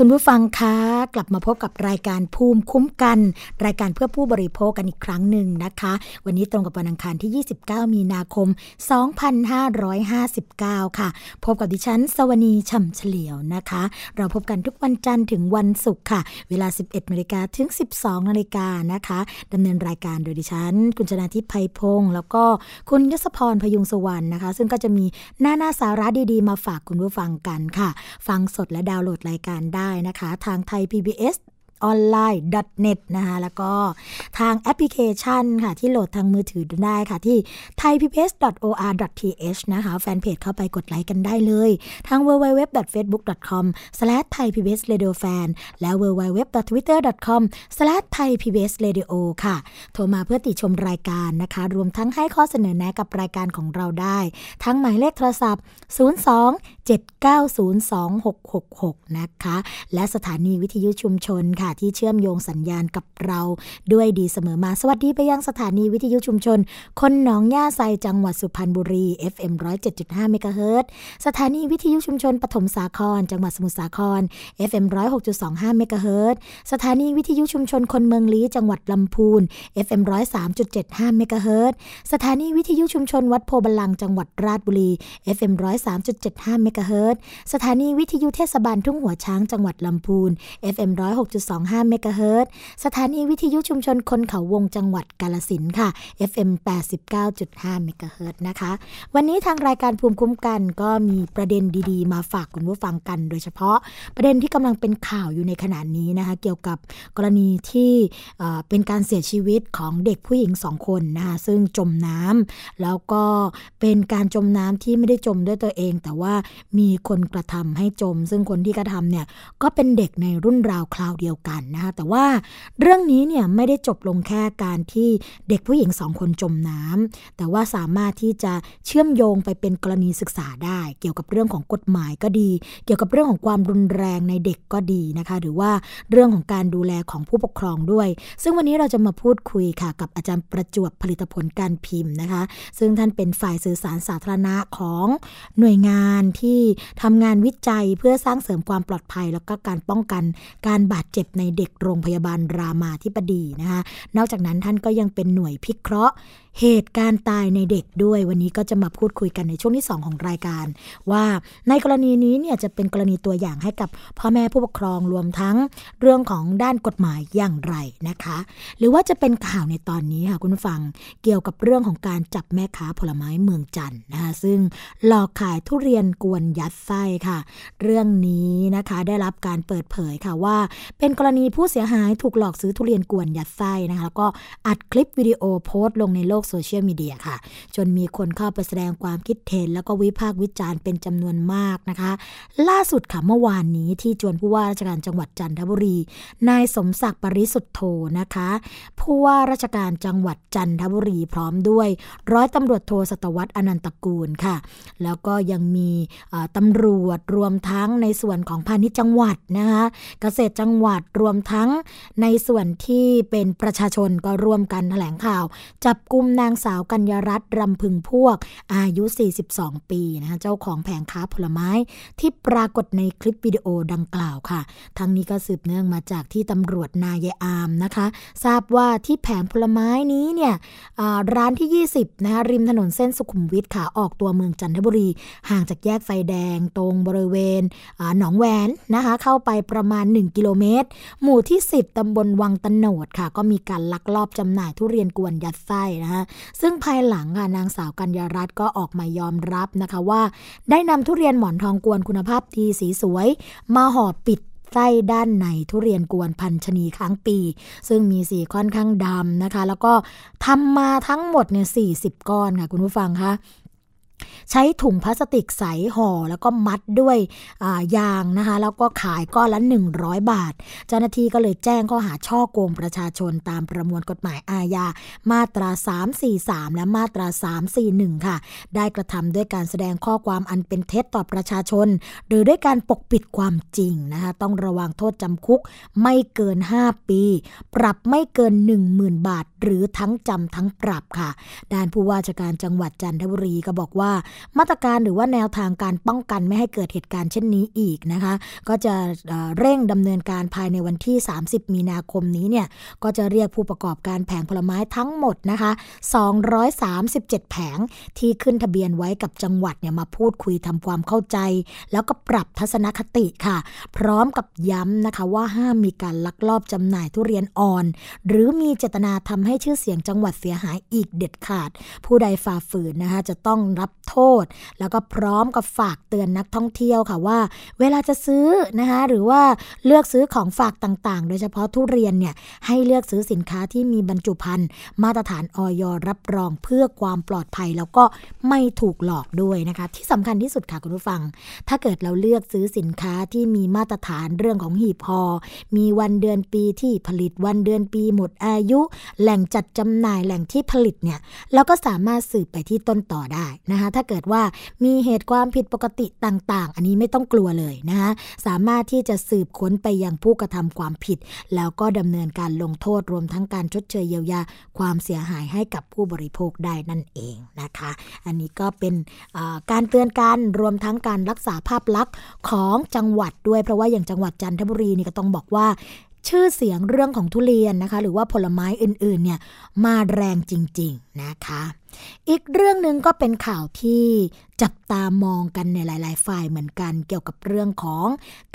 คุณผู้ฟังคะ กลับมาพบกับรายการภูมิคุ้มกัน รายการเพื่อผู้บริโภคกันอีกครั้งหนึ่งนะคะ วันนี้ตรงกับวันอังคารที่ 29 มีนาคม 2559 ค่ะ พบกับดิฉัน สวนีช่ำเฉลียวนะคะ เราพบกันทุกวันจันทร์ถึงวันศุกร์ค่ะ เวลา 11นาฬิกาถึง 12นาฬิกานะคะดำเนินรายการโดยดิฉัน คุณชนาทิพไพพงศ์แล้วก็คุณยศพรพยุงสวรรค์นะคะ ซึ่งก็จะมีหน้าหน้าสาระดีๆ มาฝากคุณผู้ฟังกันค่ะ ฟังสดและดาวน์โหลดรายการได้ได้นะคะ ทางไทย PBS o n l i n e n e t นะคะแล้วก็ทางแอปพลิเคชันค่ะ ที่โหลดทางมือถือได้ค่ะ ที่ thaipbs.or.th นะคะ แฟนเพจเข้าไปกดไลค์กันได้เลย ทาง www.facebook.com/thaipbsradiofan และ www.twitter.com/thaipbsradio ค่ะ โทรมาเพื่อติชมรายการนะคะ รวมทั้งให้ข้อเสนอแนะกับรายการของเราได้ ทั้งหมายเลขโทรศัพท์ 02-7902666 นะคะ และสถานีวิทยุชุมชนค่ะที่เชื่อมโยงสัญญาณกับเราด้วยดีเสมอมา สวัสดีไปยังสถานีวิทยุชุมชน คนหนองย่าไซจังหวัดสุพรรณบุรี FM 107.5เมกะเฮิรตซ์สถานีวิทยุชุมชนปฐมสาคร จังหวัดสมุทรสาคร FM 106.25เมกะเฮิรตซ์สถานีวิทยุชุมชนคนเมืองลี้จังหวัดลำพูน FM 103.75เมกะเฮิรตซ์สถานีวิทยุชุมชนวัดโพธิ์บัลลังก์จังหวัดราชบุรี FM 103.75เมกะเฮิรตซ์สถานีวิทยุเทศบาลทุ่งหัวช้างจังหวัดลำพูน FM 1.25 เมกะเฮิรตซ์สถานีวิทยุชุมชนคนเขาวงจังหวัดกาฬสินธุ์ค่ะ FM 89.5 เมกะเฮิรตซ์นะคะ วันนี้ทางรายการภูมิคุ้มกันก็มีประเด็นดีๆ มาฝากคุณผู้ฟังกัน โดยเฉพาะประเด็นที่กำลังเป็นข่าวอยู่ในขณะนี้นะคะ เกี่ยวกับกรณีที่เอ่อเป็นการเสียชีวิตของเด็กผู้หญิงสองคนนะคะซึ่งจมน้ำแล้วก็เป็นการจมน้ำที่ไม่ได้จมด้วยตัวเอง แต่ว่ามีคนกระทำให้จม ซึ่งคนที่กระทำเนี่ยก็เป็นเด็กในรุ่นราวคราวเดียวกันนะคะแต่ว่าเรื่องนี้เนี่ยไม่ได้จบลงแค่การที่เด็กผู้หญิงสองคนจมน้ำแต่ว่าสามารถที่จะเชื่อมโยงไปเป็นกรณีศึกษาได้ เกี่ยวกับเรื่องของกฎหมายก็ดี เกี่ยวกับเรื่องของความรุนแรงในเด็กก็ดีนะคะ หรือว่าเรื่องของการดูแลของผู้ปกครองด้วย ซึ่งวันนี้เราจะมาพูดคุยค่ะ กับอาจารย์ประจวบผลิตผลการพิมพ์นะคะ ซึ่งท่านเป็นฝ่ายสื่อสารสาธารณะของหน่วยงานที่ทำงานวิจัยเพื่อสร้างเสริมความปลอดภัย แล้วก็การป้องกันการบาดเจ็บในเด็กโรงพยาบาลรามาธิบดีนะคะนอกจากนั้นท่านก็ยังเป็นหน่วยพิเคราะห์ เหตุการณ์ตายในเด็กด้วย วันนี้ก็จะมาพูดคุยกันในช่วงที่ 2 ของรายการ ว่าในกรณีนี้เนี่ยจะเป็นกรณีตัวอย่างให้กับพ่อแม่ผู้ปกครองรวมทั้งเรื่องของด้านกฎหมายอย่างไรนะคะ หรือว่าจะเป็นข่าวในตอนนี้ค่ะคุณฟังเกี่ยวกับเรื่องของการจับแม่ค้าผลไม้เมืองจันทร์นะคะซึ่งหลอกขายทุเรียนกวนยัดไส้ค่ะ เรื่องนี้นะคะได้รับการเปิดเผยค่ะว่าเป็นกรรณีผู้เสียหายถูกหลอกซื้อทุเรียนกวนยัดไส้นะคะแล้วก็อัดคลิปวิดีโอโพสต์ลงในโลกโซเชียลมีเดียค่ะ จนมีคนเข้าไปแสดงความคิดเห็น แล้วก็วิพากษ์วิจารณ์เป็นจำนวนมากนะคะ ล่าสุดค่ะเมื่อวานนี้ที่จวนผู้ว่าราชการจังหวัดจันทบุรี นายสมศักดิ์ปริสุทธโธนะคะ ผู้ว่าราชการจังหวัดจันทบุรีพร้อมด้วย ร้อยตำรวจโทสตวัตอนันตกูลค่ะ แล้วก็ยังมีตำรวจรวมทั้งในส่วนของพาณิชย์จังหวัดนะคะเกษตรจังหวัดรวมทั้งในส่วนที่เป็นประชาชนก็ร่วมกันแถลงข่าว จับกลุ่มนางสาวกัญญรัตน์รำพึงพวก อายุ 42 ปีนะคะเจ้าของแผงค้าผลไม้ ที่ปรากฏในคลิปวิดีโอดังกล่าวค่ะ ทั้งนี้ก็สืบเนื่องมาจากที่ตำรวจนายอามนะคะ ทราบว่าที่แผงผลไม้นี้เนี่ยร้านที่ 20 นะคะริมถนนเส้นสุขุมวิทขาออกตัวเมืองจันทบุรี ห่างจากแยกไฟแดงตรงบริเวณหนองแหวนนะคะ เข้าไปประมาณ 1 กิโลเมตรหมู่ที่ 10ตำบลวังตโนดค่ะ ก็มีการลักลอบจำหน่ายทุเรียนกวนยัดไส้นะคะซึ่งภายหลังค่ะนางสาวกัญญารัตน์ก็ออกมายอมรับนะคะว่า ได้นำทุเรียนหมอนทองกวนคุณภาพดีสีสวย มาห่อปิดไส้ด้านในทุเรียนกวนพันชนีค้างปี ซึ่งมีสีค่อนข้างดำนะคะ แล้วก็ทำมาทั้งหมดเนี่ย40 ก้อนค่ะคุณผู้ฟังคะ ใช้ถุงพลาสติกใสห่อแล้วก็มัดด้วยายางนะคะ แล้วก็ขายก้อนละ 100 บาท เจ้าหน้าที่ก็เลยแจ้งข้อหาช่อโกงประชาชนตามประมวลกฎหมายอาญามาตรา 343 และมาตรา 341 ค่ะ ได้กระทำด้วยการแสดงข้อความอันเป็นเท็จต่อประชาชน หรือด้วยการปกปิดความจริงนะคะ ต้องระวังโทษจำคุกไม่เกิน 5 ปี ปรับไม่เกิน 10,000 บาท หรือทั้งจำทั้งปรับค่ะ ด้านผู้ว่าราชการจังหวัดจันทบุรีก็บอกว่า มาตรการหรือว่าแนวทางการป้องกันไม่ให้เกิดเหตุการณ์เช่นนี้อีกนะคะ ก็จะเร่งดำเนินการภายในวันที่ 30 มีนาคมนี้เนี่ยก็จะเรียกผู้ประกอบการแผงผลไม้ทั้งหมดนะคะ 237 แผงที่ขึ้นทะเบียนไว้กับจังหวัดเนี่ยมาพูดคุยทำความเข้าใจ แล้วก็ปรับทัศนคติค่ะ พร้อมกับย้ำนะคะว่าห้ามมีการลักลอบจำหน่ายทุเรียนอ่อน หรือมีเจตนาทำให้ชื่อเสียงจังหวัดเสียหายอีกเด็ดขาด ผู้ใดฝ่าฝืนนะคะจะต้องรับโทษ แล้วก็พร้อมกับฝากเตือนนักท่องเที่ยวค่ะว่า เวลาจะซื้อนะคะหรือว่าเลือกซื้อของฝากต่างๆ โดยเฉพาะทุเรียนเนี่ยให้เลือกซื้อสินค้าที่มีบรรจุภัณฑ์มาตรฐานออยรับรองเพื่อความปลอดภัยแล้วก็ไม่ถูกหลอกด้วยนะคะที่สำคัญที่สุดค่ะคุณผู้ฟัง ถ้าเกิดเราเลือกซื้อสินค้าที่มีมาตรฐานเรื่องของหีบพอ มีวันเดือนปีที่ผลิตวันเดือนปีหมดอายุ แหล่งจัดจำหน่ายแหล่งที่ผลิตเนี่ยเราก็สามารถสืบไปที่ต้นต่อได้นะคะถ้าเกิดว่ามีเหตุความผิดปกติต่างๆ อันนี้ไม่ต้องกลัวเลยนะคะสามารถที่จะสืบค้นไปยังผู้กระทำความผิด แล้วก็ดำเนินการลงโทษรวมทั้งการชดเชยเยียวยาความเสียหายให้กับผู้บริโภคได้นั่นเองนะคะ อันนี้ก็เป็นการเตือนการรวมทั้งการรักษาภาพลักษณ์ของจังหวัดด้วยเพราะว่าอย่างจังหวัดจันทบุรีนี่ก็ต้องบอกว่า ชื่อเสียงเรื่องของทุเรียนนะคะ หรือว่าผลไม้อื่นๆเนี่ยมาแรงจริง ๆ นะคะ อีกเรื่องหนึ่งก็เป็นข่าวที่จับตามองกันในหลาย ๆ ฝ่ายเหมือนกันเกี่ยวกับเรื่องของ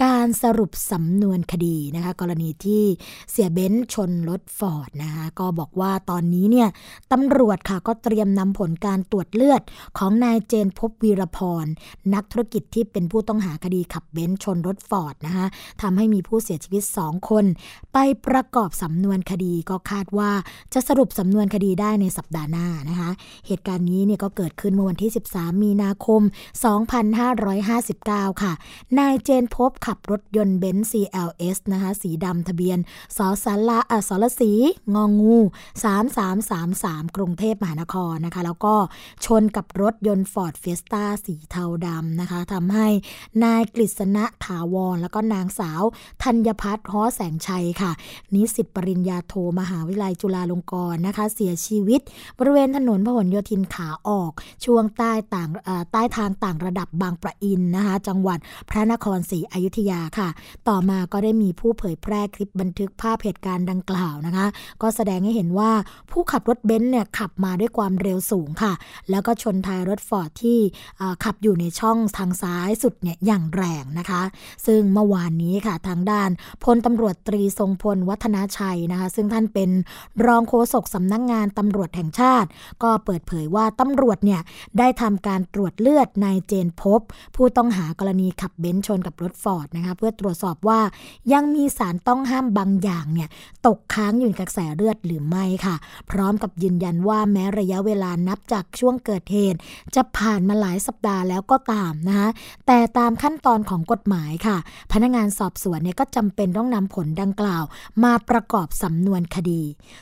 การสรุปสำนวนคดีนะคะกรณีที่เสียเบ้นชนรถฟอร์ดนะคะก็บอกว่าตอนนี้เนี่ยตำรวจค่ะก็เตรียมนำผลการตรวจเลือดของนายเจนพบวีรพร นักธุรกิจที่เป็นผู้ต้องหาคดีขับเบนซ์ชนรถฟอร์ดนะคะทำให้มีผู้เสียชีวิต 2 คน ไปประกอบสำนวนคดีก็คาดว่าจะสรุปสำนวนคดีได้ในสัปดาห์หน้านะคะเหตุการณ์นี้เนี่ยก็เกิดขึ้นเมื่อวันที่ 13 มีนาคม 2559 ค่ะ นายเจนภพขับรถยนต์เบนซ์ CLS นะคะ สีดำทะเบียนสอสาราอสรสี งองู 3333 กรุงเทพมหานครนะคะ แล้วก็ชนกับรถยนต์ฟอร์ดเฟียสต้าสีเทาดำนะคะทำให้นายกฤษณะถาวร แล้วก็นางสาวธัญพัฒน์ฮอแสงชัยค่ะ นิสิตปริญญาโทมหาวิทยาลัยจุฬาลงกรณ์นะคะ เสียชีวิต บริเวณถนนพหลโยธินขาออก ช่วงใต้ต่างใต้ทางต่างระดับบางประอินนะคะ จังหวัดพระนครศรีอยุธยาค่ะ ต่อมาก็ได้มีผู้เผยแพร่คลิปบันทึกภาพเหตุการณ์ดังกล่าวนะคะ ก็แสดงให้เห็นว่าผู้ขับรถเบนซ์เนี่ยขับมาด้วยความเร็วสูงค่ะ แล้วก็ชนท้ายรถฟอร์ดที่ขับอยู่ในช่องทางซ้ายสุดเนี่ยอย่างแรงนะคะ ซึ่งเมื่อวานนี้ค่ะทางด้านพลตำรวจตรีทรงพลวัฒนาชัยนะคะ ซึ่งท่านเป็นรองโฆษกสำนักงานตำรวจแห่งชาติ ก็เปิดเผยว่าตำรวจเนี่ยได้ทำการตรวจเลือดนายเจนภพ ผู้ต้องหากรณีขับเบนซ์ชนกับรถฟอร์ดนะคะเพื่อตรวจสอบว่ายังมีสารต้องห้ามบางอย่างเนี่ยตกค้างอยู่ในกระแสเลือดหรือไม่ค่ะ พร้อมกับยืนยันว่าแม้ระยะเวลานับจากช่วงเกิดเหตุ จะผ่านมาหลายสัปดาห์แล้วก็ตามนะคะแต่ตามขั้นตอนของกฎหมายค่ะ พนักงานสอบสวนเนี่ยก็จำเป็นต้องนำผลดังกล่าว มาประกอบสำนวนคดี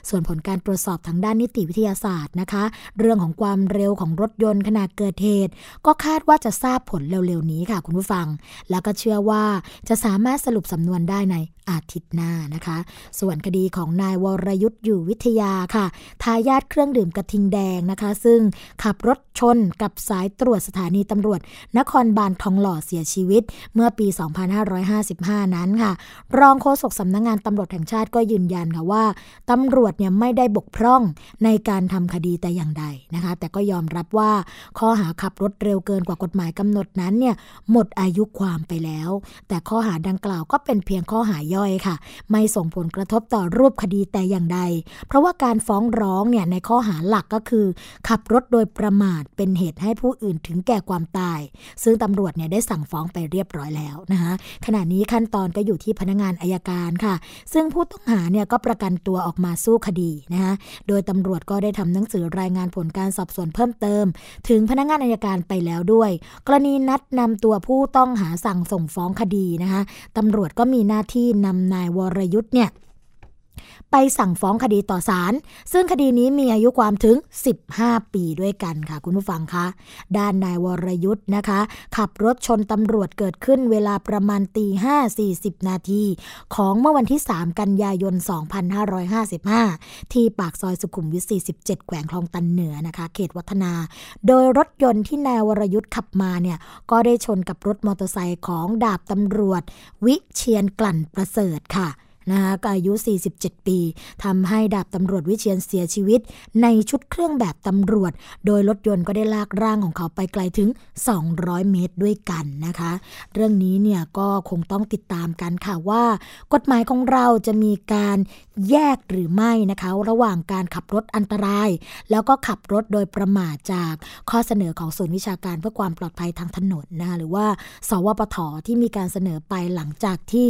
ส่วนผลการตรวจสอบทางด้านนิติวิทยาศาสตร์นะคะเรื่องของความเร็วของรถยนต์ขณะเกิดเหตุ ก็คาดว่าจะทราบผลเร็วๆนี้ค่ะคุณผู้ฟัง แล้วก็เชื่อว่าจะสามารถสรุปสำนวนได้ในอาทิตย์หน้านะคะ ส่วนคดีของนายวรยุทธ์อยู่วิทยาค่ะ ทายาทเครื่องดื่มกระทิงแดงนะคะ ซึ่งขับรถชนกับสายตรวจสถานีตำรวจ นครบาลทองหล่อเสียชีวิต เมื่อปี 2555 นั้นค่ะ รองโฆษกสำนักงงานตำรวจแห่งชาติก็ยืนยันค่ะว่าตำรวจเนี่ยไม่ได้บกพร่องในการทำคดีแต่อย่างใดนะคะ แต่ก็ยอมรับว่าข้อหาขับรถเร็วเกินกว่ากฎหมายกำหนดนั้นเนี่ยหมดอายุความไปแล้ว แต่ข้อหาดังกล่าวก็เป็นเพียงข้อหาย่อยค่ะ ไม่ส่งผลกระทบต่อรูปคดีแต่อย่างใด เพราะว่าการฟ้องร้องเนี่ยในข้อหาหลักก็คือ ขับรถโดยประมาทเป็นเหตุให้ผู้อื่นถึงแก่ความตาย ซึ่งตำรวจเนี่ยได้สั่งฟ้องไปเรียบร้อยแล้วนะคะขณะนี้ขั้นตอนก็อยู่ที่พนักงานอายการค่ะ ซึ่งผู้ต้องหาเนี่ยก็ประกันตัวออกมาสู้คดีนะคะโดยตำรวจก็ได้ทำหนังสือรายงานผลการสอบสวนเพิ่มเติม ถึงพนักงานอายการไปแล้วด้วย กรณีนัดนำตัวผู้ต้องหาสั่งส่งฟ้องคดีนะคะตำรวจก็มีหน้าที่นำนายวรยุทธ์เนี่ย ไปสั่งฟ้องคดีต่อศาลซึ่งคดีนี้มีอายุความถึง 15 ปีด้วยกันค่ะ คุณผู้ฟังคะด้านนายวรยุทธ์นะคะ ขับรถชนตำรวจเกิดขึ้นเวลาประมาณตี5 40 นาที ของเมื่อวันที่ 3 กันยายน 2555 ที่ปากซอยสุขุมวิท 47 แขวงคลองตันเหนือนะคะ เขตวัฒนา โดยรถยนต์ที่นายวรยุทธ์ขับมาเนี่ยก็ได้ชนกับรถมอเตอร์ไซค์ของดาบตำรวจ วิเชียนกลั่นประเสริฐค่ะ นะคะก็อายุ 47 ปีทำให้ดาบตำรวจวิเชียนเสียชีวิต ในชุดเครื่องแบบตำรวจ โดยรถยนต์ก็ได้ลากร่างของเขาไปไกลถึง 200 เมตรด้วยกันนะคะ เรื่องนี้เนี่ยก็คงต้องติดตามกันค่ะว่า กฎหมายของเราจะมีการ แยกหรือไม่นะคะ ระหว่างการขับรถอันตราย แล้วก็ขับรถโดยประมาทจากข้อเสนอของศูนย์วิชาการเพื่อความปลอดภัยทางถนนนะคะหรือว่า สวปทที่มีการเสนอไปหลังจากที่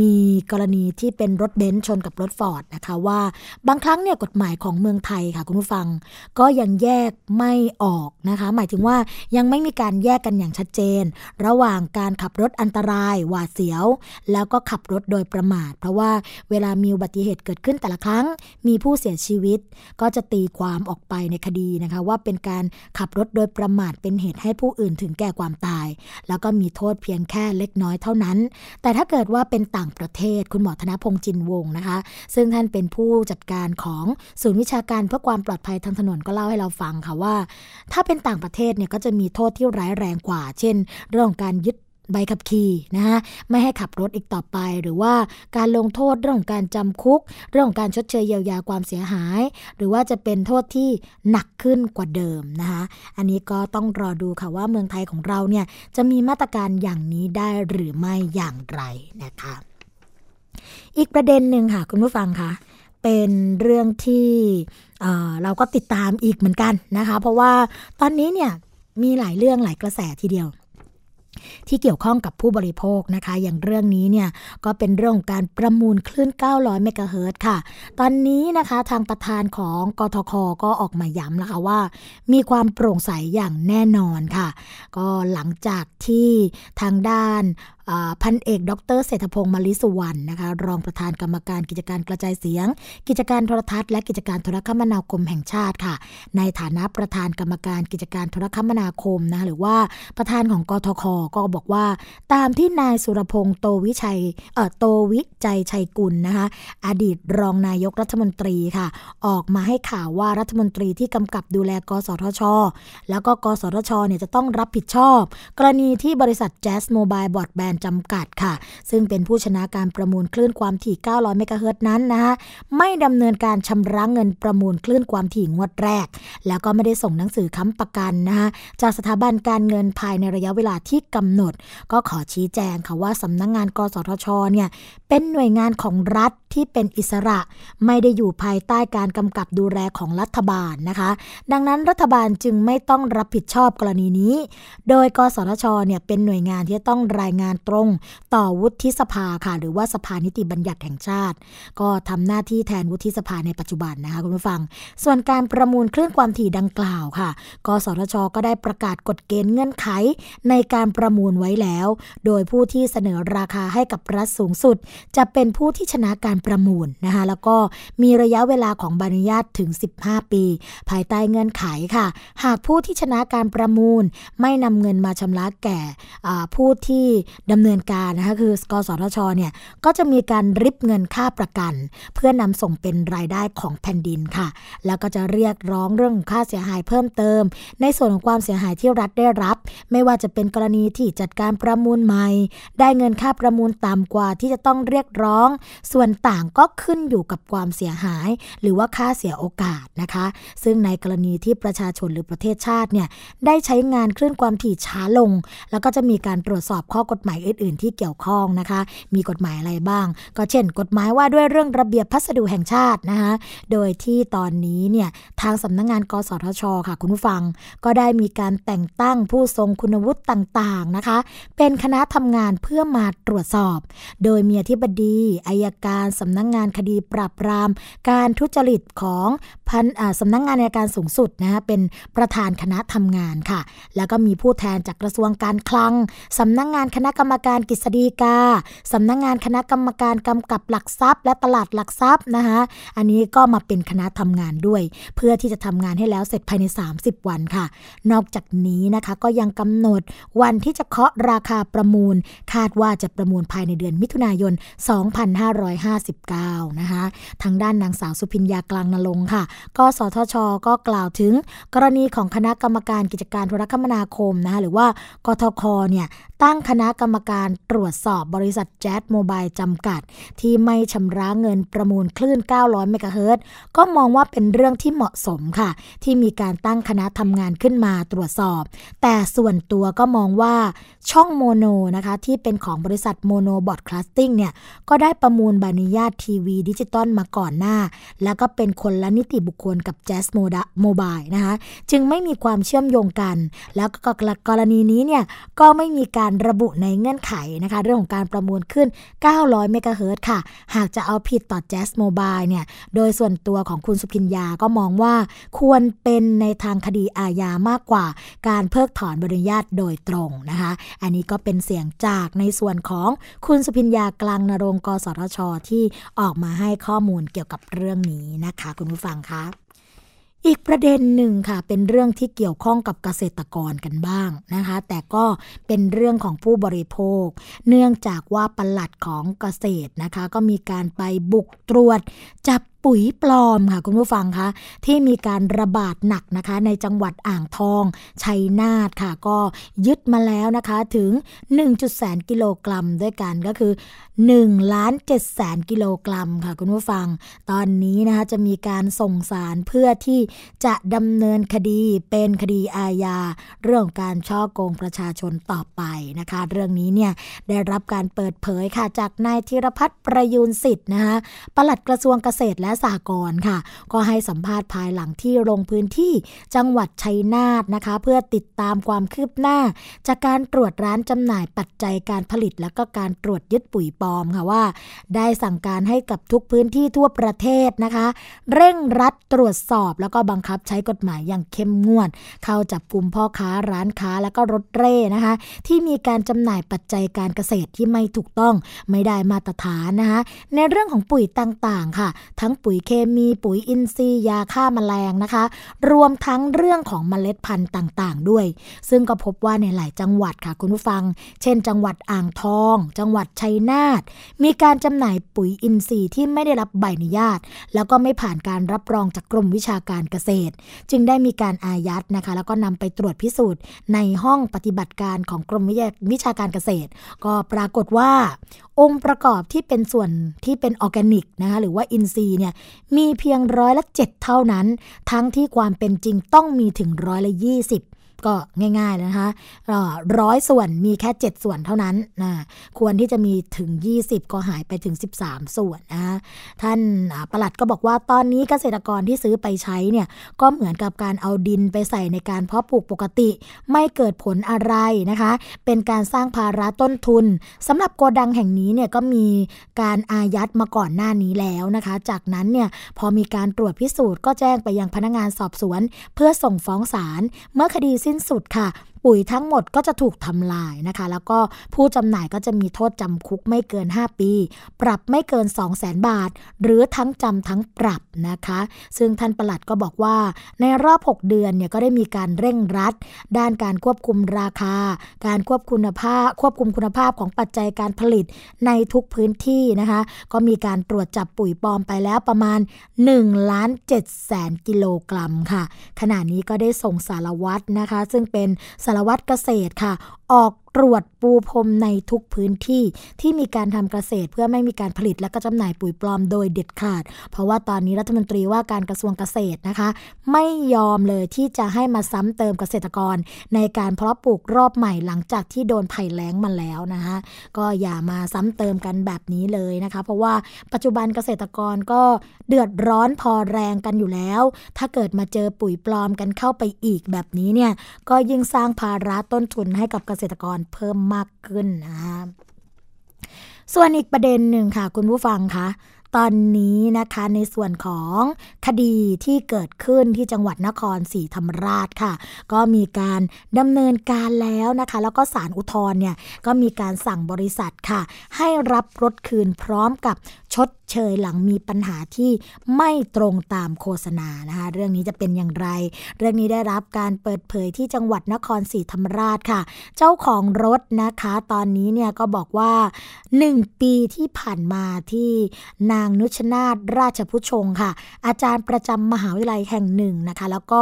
มีกรณีที่เป็นรถเบนซ์ชนกับรถฟอร์ดนะคะว่า บางครั้งเนี่ยกฎหมายของเมืองไทยค่ะคุณผู้ฟัง ก็ยังแยกไม่ออกนะคะ หมายถึงว่ายังไม่มีการแยกกันอย่างชัดเจน ระหว่างการขับรถอันตรายหวาดเสียว แล้วก็ขับรถโดยประมาท เพราะว่าเวลามีอุบัติเหตุเกิดิดขึ้นแต่ละครั้งมีผู้เสียชีวิต ก็จะตีความออกไปในคดีนะคะ ว่าเป็นการขับรถโดยประมาทเป็นเหตุให้ผู้อื่นถึงแก่ความตาย แล้วก็มีโทษเพียงแค่เล็กน้อยเท่านั้น แต่ถ้าเกิดว่าเป็นต่างประเทศคุณหมอธนพงษ์จินวงศ์นะคะ ซึ่งท่านเป็นผู้จัดการของศูนย์วิชาการเพื่อความปลอดภัยทางถนนก็เล่าให้เราฟังค่ะว่า ถ้าเป็นต่างประเทศเนี่ยก็จะมีโทษที่ร้ายแรงกว่า เช่น เรื่องของการยึด ใบขับขี่นะคะไม่ให้ขับรถอีกต่อไป หรือว่าการลงโทษเรื่องของการจำคุก เรื่องของการชดเชยเยียวยาความเสียหาย หรือว่าจะเป็นโทษที่หนักขึ้นกว่าเดิมนะคะอันนี้ก็ต้องรอดูค่ะว่าเมืองไทยของเราเนี่ยจะมีมาตรการอย่างนี้ได้หรือไม่อย่างไรนะคะ อีกประเด็นหนึ่งค่ะคุณผู้ฟังคะเป็นเรื่องที่เราก็ติดตามอีกเหมือนกันนะคะ เพราะว่าตอนนี้เนี่ยมีหลายเรื่องหลายกระแสทีเดียว ที่เกี่ยวข้องกับผู้บริโภคนะคะ อย่างเรื่องนี้เนี่ยก็เป็นเรื่องการประมูลคลื่น 900 เมกะเฮิรตค่ะ ตอนนี้นะคะทางประธานของกทคก็ออกมาย้ำแล้วค่ะว่า มีความโปร่งใสอย่างแน่นอนค่ะ ก็หลังจากที่ทางด้านพันเอกดรเศรษฐพงศ์มาริสุวรรณนะคะรองประธานกรรมการกิจการกระจายเสียง กิจการโทรทัศน์และกิจการโทรคมนาคมแห่งชาติค่ะ ในฐานะประธานกรรมการกิจการโทรคมนาคมนะหรือว่าประธานของกทคก็บอกว่า ตามที่นายสุรพงศ์โตวิชัยเอ่อโตวิจัยชัยกุลนะคะอดีตรองนายกรัฐมนตรีค่ะ ออกมาให้ข่าวว่ารัฐมนตรีที่กำกับดูแล กสทช แล้วก็กสทชเนี่ยจะต้องรับผิดชอบ กรณีที่บริษัทแจสโมบายบอร์ดแบนด์จำกัดค่ะ ซึ่งเป็นผู้ชนะการประมูลคลื่นความถี่ 900 เมกะเฮิรตนั้นนะคะไม่ดำเนินการชำระเงินประมูลคลื่นความถี่งวดแรก แล้วก็ไม่ได้ส่งหนังสือค้ำประกันนะคะจากสถาบันการเงินภายในระยะเวลาที่กำหนด ก็ขอชี้แจงค่ะว่าสำนักงงาน กสทชเนี่ยเป็นหน่วยงานของรัฐที่เป็นอิสระ ไม่ได้อยู่ภายใต้การกำกับดูแลของรัฐบาลนะคะ ดังนั้นรัฐบาลจึงไม่ต้องรับผิดชอบกรณีนี้ โดย กสทชเนี่ยเป็นหน่วยงานที่ต้องรายงานตรงต่อวุฒิสภาค่ะ หรือว่าสภานิติบัญญัติแห่งชาติ ก็ทำหน้าที่แทนวุฒิสภาในปัจจุบันนะคะคุณผู้ฟัง ส่วนการประมูลคลื่นความถี่ดังกล่าวค่ะ กสทช ก็ได้ประกาศกฎเกณฑ์เงื่อนไข ในการประมูลไว้แล้ว โดยผู้ที่เสนอราคาให้กับรัฐสูงสุด จะเป็นผู้ที่ชนะการประมูลนะคะแล้วก็มีระยะเวลาของใบอนุญาตถึง 15 ปี ภายใต้เงื่อนไขค่ะ หากผู้ที่ชนะการประมูล ไม่นำเงินมาชำระแก่ผู้ที่ดำเนินการนะคะคือกสทชเนี่ยก็จะมีการริบเงินค่าประกัน เพื่อนำส่งเป็นรายได้ของแผ่นดินค่ะ แล้วก็จะเรียกร้องเรื่องค่าเสียหายเพิ่มเติม ในส่วนของความเสียหายที่รัฐได้รับ ไม่ว่าจะเป็นกรณีที่จัดการประมูลใหม่ ได้เงินค่าประมูลต่ำกว่าที่จะต้องเรียกร้อง ส่วนต่างก็ขึ้นอยู่กับความเสียหาย หรือว่าค่าเสียโอกาสนะคะ ซึ่งในกรณีที่ประชาชนหรือประเทศชาติเนี่ยได้ใช้งานคลื่นความถี่ช้าลง แล้วก็จะมีการตรวจสอบข้อกฎหมายอื่น ๆ ที่เกี่ยวข้องนะคะ มีกฎหมายอะไรบ้าง ก็เช่น กฎหมายว่าด้วยเรื่องระเบียบพัสดุแห่งชาตินะคะโดยที่ตอนนี้เนี่ยทางสำนักงงาน กสทช ค่ะ คุณผู้ฟัง ก็ได้มีการแต่งตั้งผู้ทรงคุณวุฒิต่าง ๆ นะคะ เป็นคณะทำงานเพื่อมาตรวจสอบ โดยมีอธิบดีอายการสำนักงงานคดีปราบปราม การทุจริตของพันสำนักงงานในการสูงสุดนะคะเป็นประธานคณะทำงานค่ะ แล้วก็มีผู้แทนจากกระทรวงการคลังสำนักงงานคณะกรรมการกฤษฎีกาสำนักงงานคณะกรรมการกำกับหลักทรัพย์ และตลาดหลักทรัพย์นะคะอันนี้ก็มาเป็นคณะทำงานด้วย เพื่อที่จะทำงานให้แล้วเสร็จภายใน 30 วันค่ะ นอกจากนี้นะคะก็ยังกำหนดวันที่จะเคาะราคาประมูล คาดว่าจะประมูลภายในเดือนมิถุนายน 2559 นะคะทางด้านนางสาวสุพิญญากลางนรงค่ะ ก็สทช ก็กล่าวถึงกรณีของคณะกรรมการกิจการโทรคมนาคมนะคะหรือว่ากทคเนี่ยตั้งคณะกรรมการตรวจสอบบริษัทแจ๊สโมบายจำกัด ที่ไม่ชำระเงินประมูลคลื่น 900 เมกะเฮิรตซ์ก็มองว่าเป็นเรื่องที่เหมาะสมค่ะ ที่มีการตั้งคณะทำงานขึ้นมาตรวจสอบ แต่ส่วนตัวก็มองว่าช่องโมโนนะคะที่เป็นของบริษัท Mono Broadcasting เนี่ยก็ได้ประมูลใบอนุญาตทีวีดิจิตอลมาก่อนหน้า แล้วก็เป็นคนละนิติบุคคลกับ Jas Mobile นะคะจึงไม่มีความเชื่อมโยงกัน แล้วก็กรณีนี้เนี่ยก็ไม่มีการระบุในเงื่อนไขนะคะ เรื่องของการประมูลขึ้น 900 เมกะเฮิรตค่ะ หากจะเอาผิดต่อแจ๊สโมบายเนี่ย โดยส่วนตัวของคุณสุพิญญาก็มองว่าควรเป็นในทางคดีอาญามากกว่า การเพิกถอนใบอนุญาตโดยตรงนะคะ อันนี้ก็เป็นเสียงจากในส่วนของคุณสุพิญญากลางนรงกสทช ที่ออกมาให้ข้อมูลเกี่ยวกับเรื่องนี้นะคะ คุณผู้ฟังคะ อีกประเด็นหนึ่งค่ะ เป็นเรื่องที่เกี่ยวข้องกับเกษตรกรกันบ้างนะคะ แต่ก็เป็นเรื่องของผู้บริโภค เนื่องจากว่าปลัดของเกษตรนะคะ ก็มีการไปบุกตรวจ จับ ปุ๋ยปลอมค่ะคุณผู้ฟังคะที่มีการระบาดหนักนะคะ ในจังหวัดอ่างทอง ชัยนาทค่ะ ก็ยึดมาแล้วนะคะถึง 1. แสนกิโลกรัมด้วยกันก็คือ1ล้าน7แสนกิโลกรัมค่ะคุณผู้ฟัง ตอนนี้นะคะจะมีการส่งสารเพื่อที่จะดำเนินคดีเป็นคดีอาญาเรื่องการช่อโกงประชาชนต่อไปนะคะ เรื่องนี้เนี่ยได้รับการเปิดเผยค่ะจากนายธีรพัฒน์ประยูนสิทธิ์นะคะปลัดกระทรวงเกษตรและสหกรณ์ค่ะ ก็ให้สัมภาษณ์ภายหลังที่ลงพื้นที่จังหวัดชัยนาทนะคะ เพื่อติดตามความคืบหน้า จากการตรวจร้านจำหน่ายปัจจัยการผลิต และก็การตรวจยึดปุ๋ยปลอมค่ะว่า ได้สั่งการให้กับทุกพื้นที่ทั่วประเทศนะคะ เร่งรัดตรวจสอบแล้วก็บังคับใช้กฎหมายอย่างเข้มงวด เข้าจับกลุ่มพ่อค้าร้านค้าแล้วก็รถเร่นะคะ ที่มีการจำหน่ายปัจจัยการเกษตรที่ไม่ถูกต้องไม่ได้มาตรฐานนะคะในเรื่องของปุ๋ยต่างๆค่ะ ทั้งปุ๋ยเคมี ปุ๋ยอินทรีย์ยาฆ่ามาแมลงนะคะ รวมทั้งเรื่องของเมล็ดพันธุ์ต่างๆ ด้วย ซึ่งก็พบว่าในหลายจังหวัดค่ะคุณผู้ฟัง เช่น จังหวัดอ่างทอง จังหวัดชัยนาทมีการจำหน่ายปุ๋ยอินทรีย์ที่ไม่ได้รับใบอนุญาต แล้วก็ไม่ผ่านการรับรองจากกรมวิชาการเกษตร จึงได้มีการอายัดนะคะ แล้วก็นำไปตรวจพิสูจน์ในห้องปฏิบัติการของกรมวิชาการเกษตร ก็ปรากฏว่าองค์ประกอบที่เป็นส่วนที่เป็นออร์แกนิกนะคะหรือว่าอินทรีย์เนี่ยมีเพียงร้อยละเจ็ดเท่านั้น ทั้งที่ความเป็นจริงต้องมีถึงร้อยละยี่สิบ ก็ง่ายๆนะคะร้อยส่วนมีแค่ 7 ส่วนเท่านั้นนะควรที่จะมีถึง 20 ก็หายไปถึง 13 ส่วนนะท่านประหลัดก็บอกว่าตอนนี้เกษตรกรที่ซื้อไปใช้เนี่ยก็เหมือนกับการเอาดินไปใส่ในการเพาะปลูกปกติ ไม่เกิดผลอะไรนะคะ เป็นการสร้างภาระต้นทุนสำหรับโกดังแห่งนี้เนี่ยก็มีการอายัดมาก่อนหน้านี้แล้วนะคะ จากนั้นเนี่ยพอมีการตรวจพิสูจน์ก็แจ้งไปยังพนักงานสอบสวน เพื่อส่งฟ้องศาลเมื่อคดีสิ้นสุดค่ะ ปุ๋ยทั้งหมดก็จะถูกทำลายนะคะ แล้วก็ผู้จำหน่ายก็จะมีโทษจำคุกไม่เกิน 5 ปี ปรับไม่เกิน 2 0 0แสนบาท หรือทั้งจำทั้งปรับนะคะ ซึ่งท่านประหลัดก็บอกว่า ในรอบ 6 เดือนเนี่ยก็ได้มีการเร่งรัด ด้านการควบคุมราคา การควบคุณภาพ ควบคุมคุณภาพของปัจจัยการผลิตในทุกพื้นที่นะคะ ก็มีการตรวจจับปุ๋ยปลอมไปแล้วประมาณ1ล้าน7แสนกิโลกรัมค่ะ ขณะนี้ก็ได้ส่งสารวัตรนะคะ ซึ่งเป็นสารวัตรเกษตรค่ะ ออกตรวจปูพรมในทุกพื้นที่ที่มีการทำเกษตร เพื่อไม่มีการผลิตและก็จำหน่ายปุ๋ยปลอมโดยเด็ดขาด เพราะว่าตอนนี้รัฐมนตรีว่าการกระทรวงเกษตรนะคะ ไม่ยอมเลยที่จะให้มาซ้ำเติมเกษตรกร ในการเพาะปลูกรอบใหม่หลังจากที่โดนภัยแล้งมาแล้วนะคะก็อย่ามาซ้ำเติมกันแบบนี้เลยนะคะ เพราะว่าปัจจุบันเกษตรกรก็เดือดร้อนพอแรงกันอยู่แล้ว ถ้าเกิดมาเจอปุ๋ยปลอมกันเข้าไปอีกแบบนี้เนี่ยก็ยิ่งสร้างภาระต้นทุนให้กับเกษตรกรเพิ่มมากขึ้นนะคะส่วนอีกประเด็นหนึ่งค่ะ คุณผู้ฟังคะ ตอนนี้นะคะในส่วนของคดีที่เกิดขึ้นที่จังหวัดนครศรีธรรมราชค่ะ ก็มีการดำเนินการแล้วนะคะ แล้วก็ศาลอุทธรณ์เนี่ยก็มีการสั่งบริษัทค่ะ ให้รับรถคืนพร้อมกับชดเเชยหลังมีปัญหาที่ไม่ตรงตามโฆษณานะคะเรื่องนี้จะเป็นอย่างไร เรื่องนี้ได้รับการเปิดเผยที่จังหวัดนครศรีธรรมราชค่ะ เจ้าของรถนะคะ ตอนนี้เนี่ยก็บอกว่า 1 ปีที่ผ่านมาที่นาางนุชนาธราชพุชงค่ะ อาจารย์ประจำมหาวิทยาลัยแห่งหนึ่งนะคะ แล้วก็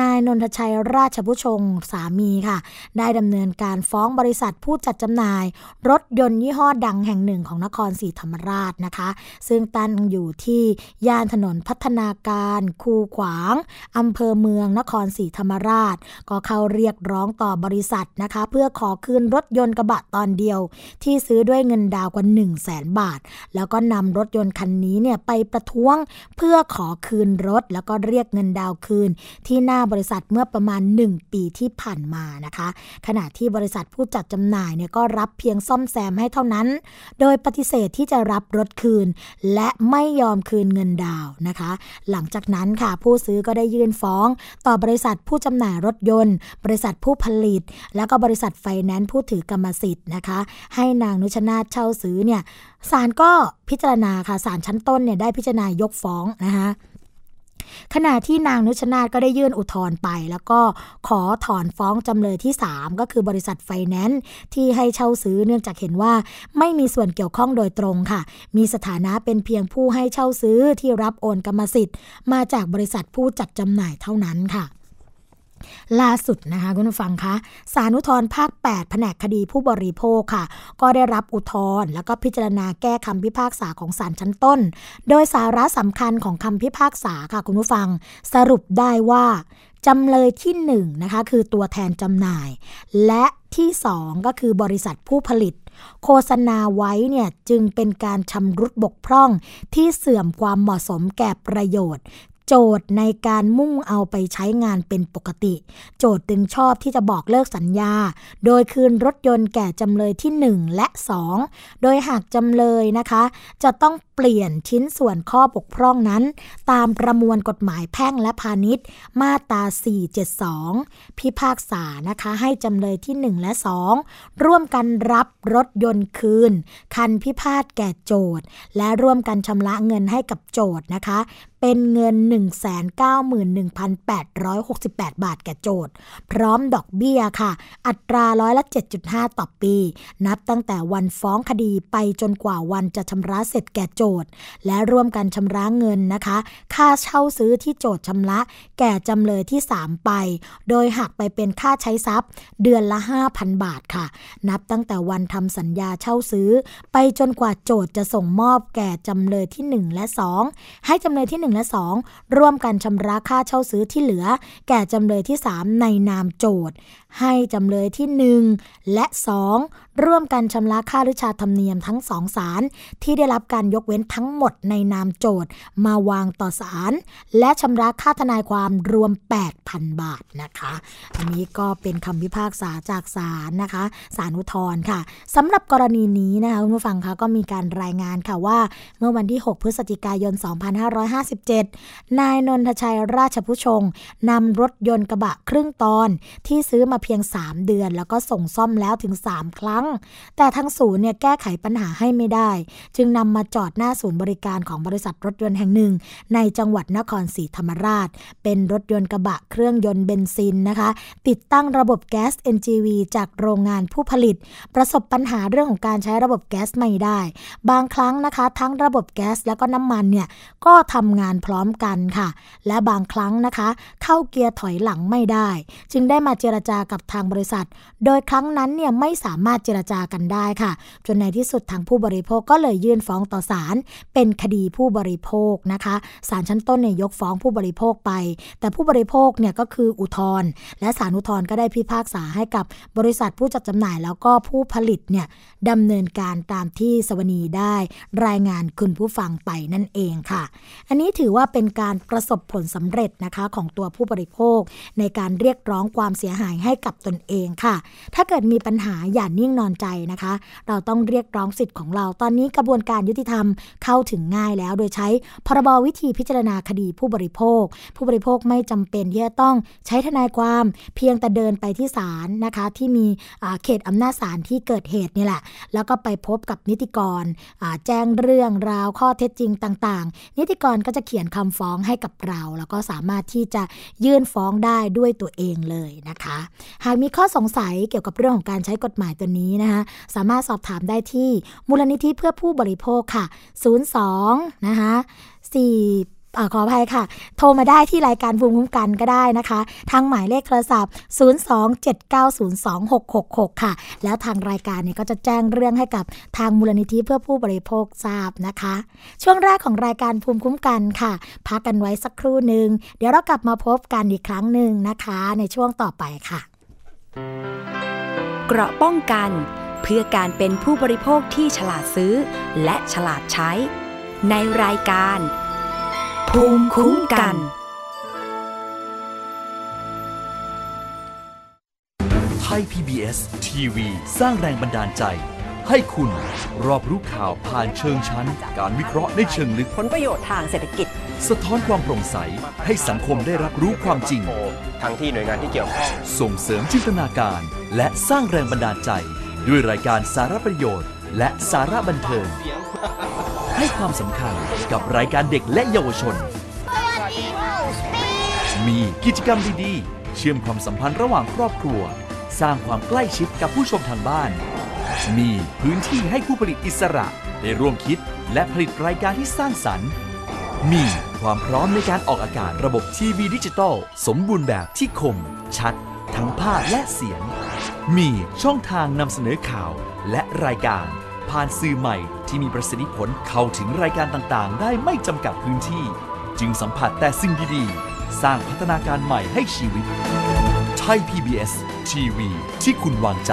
นายนนทชัยราชพุชงสามีค่ะ ได้ดำเนินการฟ้องบริษัทผู้จัดจำหน่าย รถยนต์ยี่ห้อดังแห่งหนึ่งของนครศรีธรรมราชนะคะ ซึ่งตั้งอยู่ที่ย่านถนนพัฒนาการ คูขวางอำเภอเมืองนครศรีธรรมราช ก็เข้าเรียกร้องต่อบริษัทนะคะ เพื่อขอคืนรถยนต์กระบะตอนเดียว ที่ซื้อด้วยเงินดาวกว่า 1 0 0 0 0แสนบาท แล้วก็นำรถยนต์คันนี้เนี่ยไปประท้วงเพื่อขอคืนรถ แล้วก็เรียกเงินดาวคืน ที่หน้าบริษัทเมื่อประมาณ 1 ปีที่ผ่านมานะคะ ขณะที่บริษัทผู้จัดจำหน่ายเนี่ยก็รับเพียงซ่อมแซมให้เท่านั้น โดยปฏิเสธที่จะรับรถคืน และไม่ยอมคืนเงินดาวนะคะ หลังจากนั้นค่ะผู้ซื้อก็ได้ยื่นฟ้อง ต่อบริษัทผู้จำหน่ายรถยนต์ บริษัทผู้ผลิต แล้วก็บริษัทไฟแนนซ์ผู้ถือกรรมสิทธิ์นะคะ ให้นางนุชนาธเช่าซื้อเนี่ย ศาลก็พิจารณาค่ะศาลชั้นต้นเนี่ยได้พิจารณายกฟ้องนะคะขณะที่นางนุชนาธก็ได้ยื่นอุทธรณ์ไป แล้วก็ขอถอนฟ้องจำเลยที่ 3 ก็คือบริษัทไฟแนนซ์ที่ให้เช่าซื้อเนื่องจากเห็นว่าไม่มีส่วนเกี่ยวข้องโดยตรงค่ะ มีสถานะเป็นเพียงผู้ให้เช่าซื้อที่รับโอนกรรมสิทธิ์ มาจากบริษัทผู้จัดจำหน่ายเท่านั้นค่ะ ล่าสุดนะคะคุณผู้ฟังคะสารุทธรภาค 8 แผนกคดีผู้บริโภคค่ะ ก็ได้รับอุทธรณ์แล้วก็พิจารณาแก้คำพิพากษาของศาลชั้นต้น โดยสาระสำคัญของคำพิพากษาค่ะคุณผู้ฟัง สรุปได้ว่าจำเลยที่1นนะคะคือตัวแทนจำหน่าย และที่ 2 ก็คือบริษัทผู้ผลิต โฆษณาไว้เนี่ยจึงเป็นการชำรุดบกพร่องที่เสื่อมความเหมาะสมแก่ประโยชน์ โจทย์ในการมุ่งเอาไปใช้งานเป็นปกติ โจทย์จึงชอบที่จะบอกเลิกสัญญา โดยคืนรถยนต์แก่จำเลยที่ 1 และ 2 โดยหากจำเลยนะคะ จะต้อง เปลี่ยนชิ้นส่วนข้อบกพร่องนั้น ตามประมวลกฎหมายแพ่งและพาณิชย์ มาตรา 472 พิพากษานะคะให้จำเลยที่ 1 และ 2 ร่วมกันรับรถยนต์คืน คันพิพาทแก่โจทย์ และร่วมกันชำระเงินให้กับโจทย์นะคะ เป็นเงิน 191,868 บาทแก่โจทย์ พร้อมดอกเบี้ยค่ะ อัตราร้อยละ 7.5 ต่อปี นับตั้งแต่วันฟ้องคดีไปจนกว่าวันจะชำระเสร็จแก่โจทย์ และร่วมกันชำระเงินนะคะ ค่าเช่าซื้อที่โจทย์ชำระ แก่จำเลยที่ 3 ไป โดยหักไปเป็นค่าใช้ทรัพย์ เดือนละ 5,000 บาทค่ะ นับตั้งแต่วันทำสัญญาเช่าซื้อ ไปจนกว่าโจทย์จะส่งมอบแก่จำเลยที่ 1 และ 2 ให้จำเลยที่ 1 และ 2 ร่วมกันชำระค่าเช่าซื้อที่เหลือ แก่จำเลยที่ 3 ในนามโจทย์ ให้จำเลยที่ 1 และ 2 ร่วมกันชำระค่าริชาธรรมเนียมทั้งสองศาลที่ได้รับการยกเว้นทั้งหมดในนามโจทย์มาวางต่อศาลและชำระค่าทนายความรวม 8,000 บาทนะคะ อันนี้ก็เป็นคำพิพากษาจากศาลนะคะศาลอุทธรณ์ค่ะสำหรับกรณีนี้นะคะคุณผู้ฟังคะก็มีการรายงานค่ะว่า เมื่อวันที่ 6 พฤศจิกายน 2557 นายนนทชัยราชผู้ชงนำรถยนต์กระบะครึ่งตอนที่ซื้อมาเพียง 3 เดือน แล้วก็ส่งซ่อมแล้วถึง 3 ครั้งแต่ทั้งศูนย์เนี่ยแก้ไขปัญหาให้ไม่ได้ จึงนำมาจอดหน้าศูนย์บริการของบริษัทรถยนต์แห่งหนึ่ง ในจังหวัดนครศรีธรรมราช เป็นรถยนต์กระบะเครื่องยนต์เบนซินนะคะ ติดตั้งระบบแก๊ส NGV จากโรงงานผู้ผลิต ประสบปัญหาเรื่องของการใช้ระบบแก๊สไม่ได้ บางครั้งนะคะ ทั้งระบบแก๊สแล้วก็น้ำมันเนี่ยก็ทำงานพร้อมกันค่ะ และบางครั้งนะคะ เข้าเกียร์ถอยหลังไม่ได้ จึงได้มาเจรจากับทางบริษัท โดยครั้งนั้นเนี่ยไม่สามารถเจรจากันได้ค่ะ จนในที่สุดทางผู้บริโภคก็เลยยื่นฟ้องต่อศาลเป็นคดีผู้บริโภคนะคะศาลชั้นต้นเนี่ยยกฟ้องผู้บริโภคไป แต่ผู้บริโภคเนี่ยก็คืออุทธรณ์และศาลอุทธรณ์ก็ได้พิพากษาให้กับบริษัทผู้จัดจำหน่าย แล้วก็ผู้ผลิตเนี่ยดำเนินการตามที่สวนีได้รายงานคุณผู้ฟังไปนั่นเองค่ะ อันนี้ถือว่าเป็นการประสบผลสำเร็จนะคะของตัวผู้บริโภค ในการเรียกร้องความเสียหายให้กับตนเองค่ะ ถ้าเกิดมีปัญหาอย่านิ่งนอนอนใจนะคะ เราต้องเรียกร้องสิทธิ์ของเรา ตอนนี้กระบวนการยุติธรรมเข้าถึงง่ายแล้ว โดยใช้พรบวิธีพิจารณาคดีผู้บริโภค ผู้บริโภคไม่จำเป็นที่จะต้องใช้ทนายความเพียงแต่เดินไปที่ศาลนะคะ ที่มีเขตอำนาจศาลที่เกิดเหตุนี่แหละ แล้วก็ไปพบกับนิติกรแจ้งเรื่องราวข้อเท็จจริงต่าง ๆ นิติกรก็จะเขียนคำฟ้องให้กับเรา แล้วก็สามารถที่จะยื่นฟ้องได้ด้วยตัวเองเลยนะคะ หากมีข้อสงสัยเกี่ยวกับเรื่องของการใช้กฎหมายตัวนี้นะคะสามารถสอบถามได้ที่มูลนิธิเพื่อผู้บริโภคค่ะ 02 นะคะ4อขออภัยค่ะ โทรมาได้ที่รายการภูมิคุ้มกันก็ได้นะคะ ทางหมายเลขโทรศัพท์ 027902666 ค่ะ แล้วทางรายการเนี่ยก็จะแจ้งเรื่องให้กับทางมูลนิธิเพื่อผู้บริโภคทราบนะคะ ช่วงแรกของรายการภูมิคุ้มกันค่ะ พักกันไว้สักครู่หนึ่ง เดี๋ยวเรากลับมาพบกันอีกครั้งหนึ่งนะคะ ในช่วงต่อไปค่ะ เกราะป้องกัน เพื่อการเป็นผู้บริโภคที่ฉลาดซื้อ และฉลาดใช้ ในรายการ ภูมิคุ้มกัน ไทย PBS TV สร้างแรงบันดาลใจ ให้คุณรอบรู้ข่าวผ่านเชิงชั้น การวิเคราะห์ในเชิงลึก ผลประโยชน์ทางเศรษฐกิจ สะท้อนความโปร่งใส ให้สังคมได้รับรู้ความจริง ทั้งที่หน่วยงานที่เกี่ยวข้อง ส่งเสริมจินตนาการ และสร้างแรงบันดาลใจ ด้วยรายการสาระประโยชน์ และสาระบันเทิง ให้ความสำคัญกับรายการเด็กและเยาวชน มีกิจกรรมดีๆ เชื่อมความสัมพันธ์ระหว่างครอบครัว สร้างความใกล้ชิดกับผู้ชมทางบ้าน มีพื้นที่ให้ผู้ผลิตอิสระได้ร่วมคิดและผลิตรายการที่สร้างสรรค์ มีความพร้อมในการออกอากาศระบบทีวีดิจิตอลสมบูรณ์แบบที่คม ชัด ทั้งภาพและเสียง มีช่องทางนำเสนอข่าวและรายการ ผ่านสื่อใหม่ที่มีประสิทธิผลเข้าถึงรายการต่างๆ ได้ไม่จำกัดพื้นที่ จึงสัมผัสแต่สิ่งดีๆ สร้างพัฒนาการใหม่ให้ชีวิตไทย PBS ทีวีที่คุณวางใจ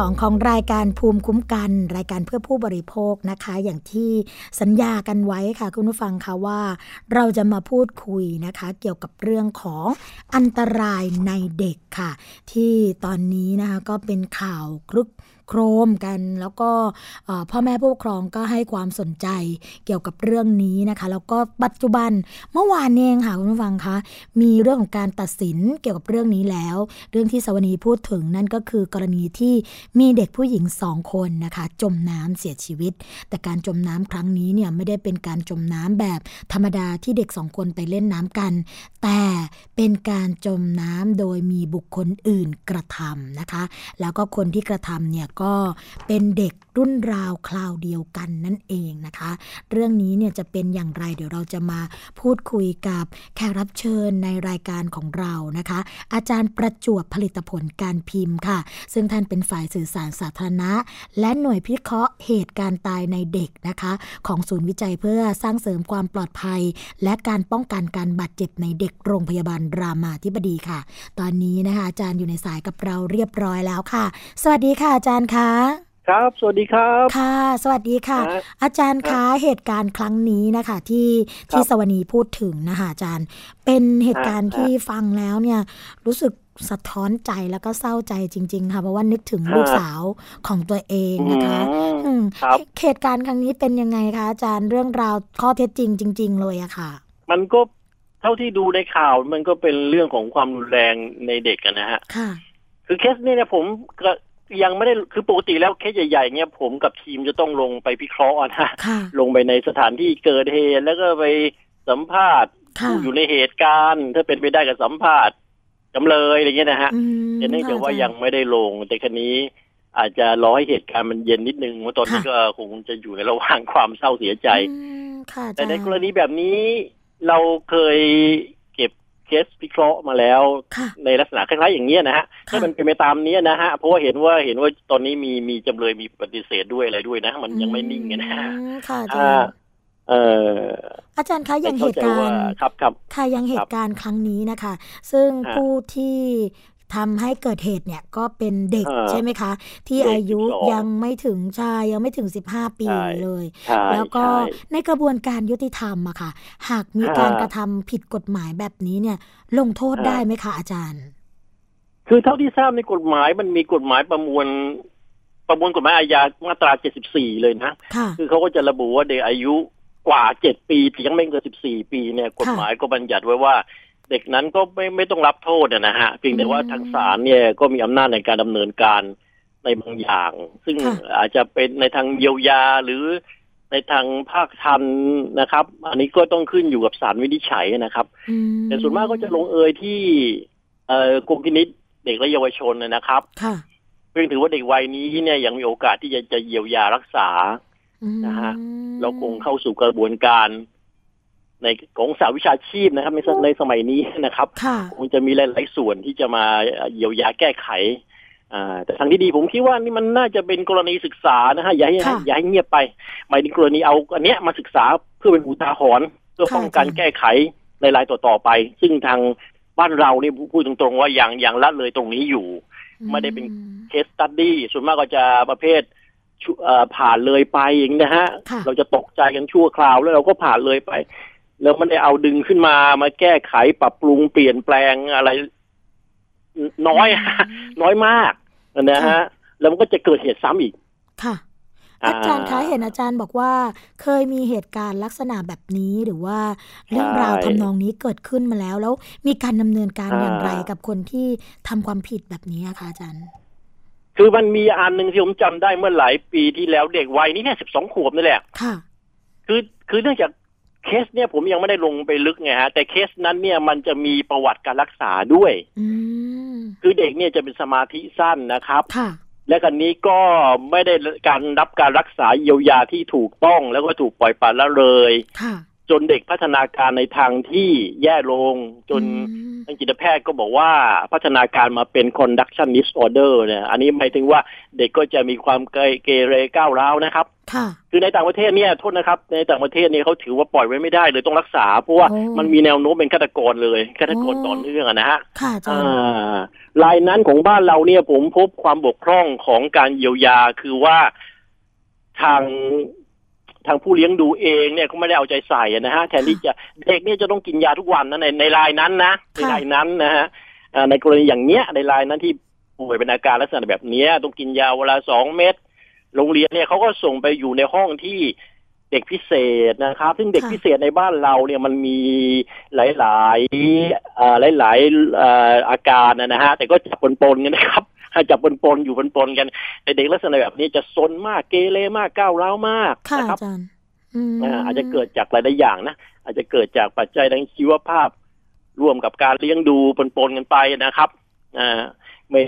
2 ของรายการภูมิคุ้มกัน รายการเพื่อผู้บริโภคนะคะ อย่างที่สัญญากันไว้ค่ะ คุณผู้ฟังคะว่า เราจะมาพูดคุยนะคะ เกี่ยวกับเรื่องของอันตรายในเด็กค่ะ ที่ตอนนี้นะคะก็เป็นข่าวคลึก โครมกัน แล้วก็พ่อแม่ผู้ปกครองก็ให้ความสนใจเกี่ยวกับเรื่องนี้นะคะ แล้วก็ปัจจุบันเมื่อวานเองค่ะคุณผู้ฟังคะมีเรื่องของการตัดสินเกี่ยวกับเรื่องนี้แล้ว เรื่องที่สวนีพูดถึงนั่นก็คือกรณีที่มีเด็กผู้หญิงสองคนนะคะ จมน้ำเสียชีวิต แต่การจมน้ำครั้งนี้เนี่ยไม่ได้เป็นการจมน้ำแบบธรรมดาที่เด็กสองคนไปเล่นน้ำกัน แต่เป็นการจมน้ำโดยมีบุคคลอื่นกระทำนะคะ แล้วก็คนที่กระทำเนี่ยก็เป็นเด็กรุ่นราวคราวเดียวกันนั่นเองนะคะ เรื่องนี้เนี่ยจะเป็นอย่างไรเดี๋ยวเราจะมาพูดคุยกับแขกรับเชิญในรายการของเรานะคะ อาจารย์ประจวบผลิตผลการพิมพ์ค่ะ ซึ่งท่านเป็นฝ่ายสื่อสารสาธารณะ และหน่วยพิเคราะห์เหตุการณ์ตายในเด็กนะคะ ของศูนย์วิจัยเพื่อสร้างเสริมความปลอดภัย และการป้องกันการบาดเจ็บในเด็กโรงพยาบาลรามาธิบดีค่ะ ตอนนี้นะคะอาจารย์อยู่ในสายกับเราเรียบร้อยแล้วค่ะ สวัสดีค่ะอาจารย์คะครับ สวัสดีครับ ค่ะ สวัสดีค่ะครับอาจารย์คะเหตุการณ์ครั้งนี้นะคะ ที่ที่ครับสวนีพูดถึงนะคะอาจารย์ เป็นเหตุการณ์ครับที่ฟังแล้วเนี่ย รู้สึกสะท้อนใจแล้วก็เศร้าใจจริง ๆ ค่ะ เพราะว่านึกถึงครับลูกสาวของตัวเองนะคะอืมอืมครับเหตุการณ์ครั้งนี้เป็นยังไงคะอาจารย์เรื่องราวข้อเท็จจริงจริง ๆ เลยอะค่ะ มันก็เท่าที่ดูในข่าวมันก็เป็นเรื่องของความรุนแรงในเด็กอะนะฮะค่ะคือเคสนี้เนี่ยผมก็ ยังไม่ได้คือปกติแล้วเคสใหญ่ๆเนี่ยผมกับทีมจะต้องลงไปพิเคราะห์นะค่ะลงไปในสถานที่เกิดเหตุแล้วก็ไปสัมภาษณ์ค่ะผู้อยู่ในเหตุการณ์ ถ้าเป็นไปได้ก็สัมภาษณ์จำเลยอะไรเงี้ยนะฮะอืมแต่เนื่องจากว่าค่ะยังไม่ได้ลง แต่คันนี้อาจจะรอให้เหตุการณ์มันเย็นนิดนึงเพราะตอนนี้ค่ะก็คงจะอยู่ในระหว่างความเศร้าเสียใจอืมค่ะอาจารย์แต่ในกรณีแบบนี้เราเคย เก็บเคสพิเคราะห์มาแล้วค่ะในลักษณะคล้ายๆอย่างเนี้ยนะฮะค่ะถ้ามันเป็นไปตามเนี้ยนะฮะเพราะว่าเห็นว่าเห็นว่าตอนนี้มีมีจำเลยมีปฏิเสธด้วยอะไรด้วยนะ มันยังไม่นิ่งไงนะฮะอืมค่ะอาจาอ่ารย์เอออาจารย์คะอย่างเหเข้าตุใจการว่าณ์ครับครับค่ะยังเหตุการณ์ครั้งนี้นะคะ ซึ่งฮะผู้ที่ ทำให้เกิดเหตุเนี่ยก็เป็นเด็กเออใช่ไหมคะ ที่เด็กอายุ12ยังไม่ถึงชายยังไม่ถึง 15 ปีใช่เลยใช่แล้วก็ใช่ในกระบวนการยุติธรรมอะค่ะ หากมีฮะการกระทำผิดกฎหมายแบบนี้เนี่ย ลงโทษฮะได้ไหมคะอาจารย์ คือเท่าที่ทราบในกฎหมายมันมีกฎหมายประมวลประมวลกฎหมายอาญามาตรา 74 เลยนะค่ะคือเขาก็จะระบุว่าเด็กอายุกว่า 7 ปีแต่ยังไม่เกิน 14 ปีเนี่ย กฎหมายก็บัญญัติไว้ว่า เด็กนั้นก็ไม่ไม่ต้องรับโทษอะนะฮะเพียงแต่ว่าอืมทางศาลเนี่ยก็มีอำนาจในการดำเนินการในบางอย่าง ซึ่งค่ะอาจจะเป็นในทางเยียวยาหรือในทางภาคทันนะครับ อันนี้ก็ต้องขึ้นอยู่กับศาลวินิจฉัยนะครับอืมแต่ส่วนมากก็จะลงเอยที่เอ่อกรมพินิษเด็กและเยาวชนนะครับค่ะเพียงถือว่าเด็กวัยนี้เนี่ยยังมีโอกาสที่จะจะเยียวยารักษาอืมนะฮะเราคงเข้าสู่กระบวนการ ในของสาวิชาชีพนะครับในสในสมัยนี้นะครับค่ะคงจะมีหลาย ๆ ส่วนที่จะมาเยียวยาแก้ไขอ่าแต่ทางที่ดีผมคิดว่านี่มันน่าจะเป็นกรณีศึกษานะฮะอย่าให้ค่ะอย่าให้เงียบไปหมายถึงกรณีเอาอันเนี้ยมาศึกษาเพื่อเป็นอุทาหรณ์เพื่อค่ะป้องกันอาจารย์แก้ไขในรายต่อๆไป ซึ่งทางบ้านเราเนี่ยพูดตรงๆว่าอย่างอย่างละเลยตรงนี้อยู่ ไม่ได้เป็นอืมเคสตัดดี้ส่วนมากก็จะประเภทชุเอ่อผ่านเลยไปอย่างนี้นะฮะค่ะเราจะตกใจกันชั่วคราวแล้วเราก็ผ่านเลยไป แล้วมันได้เอาดึงขึ้นมามาแก้ไขปรับปรุงเปลี่ยนแปลงอะไร น้อยฮะน้อยมากนะฮะ แล้วมันก็จะเกิดเหตุซ้ำอีก ค่ะอ่าอาจารย์คะเห็นอาจารย์บอกว่า เคยมีเหตุการณ์ลักษณะแบบนี้หรือว่าเรื่องราวใช่ทำนองนี้เกิดขึ้นมาแล้ว แล้วมีการดำเนินการอ่าอย่างไรกับคนที่ทำความผิดแบบนี้อะคะอาจารย์ คือมันมีอันหนึ่งที่ผมจำได้เมื่อหลายปีที่แล้วเด็กวัยนี้แค่สิบสองขวบนี่แหละค่ะ คือคือเนื่องจาก เคสเนี่ยผมยังไม่ได้ลงไปลึกไงฮะ แต่เคสนั้นเนี่ยมันจะมีประวัติการรักษาด้วยอืมคือเด็กเนี่ยจะเป็นสมาธิสั้นนะครับค่ะและกันนี้ก็ไม่ได้การรับการรักษาเยียวยาที่ถูกต้องแล้วก็ถูกปล่อยปละละเลยค่ะจนเด็กพัฒนาการในทางที่แย่ลง จนอืมทางจิตแพทย์ก็บอกว่าพัฒนาการมาเป็น conduction disorder เนี่ย อันนี้หมายถึงว่าเด็กก็จะมีความเกเกเรก้าวร้าวนะครับ ค่ะคือในต่างประเทศเนี่ยโทษนะครับ ในต่างประเทศเนี่ยเขาถือว่าปล่อยไว้ไม่ได้เลยต้องรักษา เพราะว่าโอ้มันมีแนวโน้มเป็นฆาตกรเลยฆาตกรโอ้ต่อเนื่องอะนะฮะค่ะอาจารย์อ่ารายนั้นของบ้านเราเนี่ยผมพบความบกพร่องของการเยียวยาคือว่าทางทางผู้เลี้ยงดูเองเนี่ยเขาไม่ได้เอาใจใส่อะนะฮะแทนที่จะเด็กเนี่ยจะต้องกินยาทุกวันนะในในรายนั้นนะในรายนั้นนะฮะอ่าในกรณีอย่างเนี้ยในรายนั้นที่ป่วยเป็นอาการลักษณะแบบเนี้ยต้องกินยาเวลาสองเม็ด โรงเรียนเนี่ยเขาก็ส่งไปอยู่ในห้องที่เด็กพิเศษนะครับ ซึ่งเด็กค่ะพิเศษในบ้านเราเนี่ยมันมีหลายๆอ่าหลายๆเอ่ออาการนะนะฮะแต่ก็จับปนๆกันนะครับจับปนๆอยู่ปนๆกันแต่เด็กลักษณะแบบนี้จะซนมากเกเรมากก้าวร้าวมากค่ะนะครับอาจารย์อืมอ่าอาจจะเกิดจากหลายๆอย่างนะอาจจะเกิดจากปัจจัยทางชีวภาพ ร่วมกับการเลี้ยงดูปนๆกันไปนะครับอ่าไม่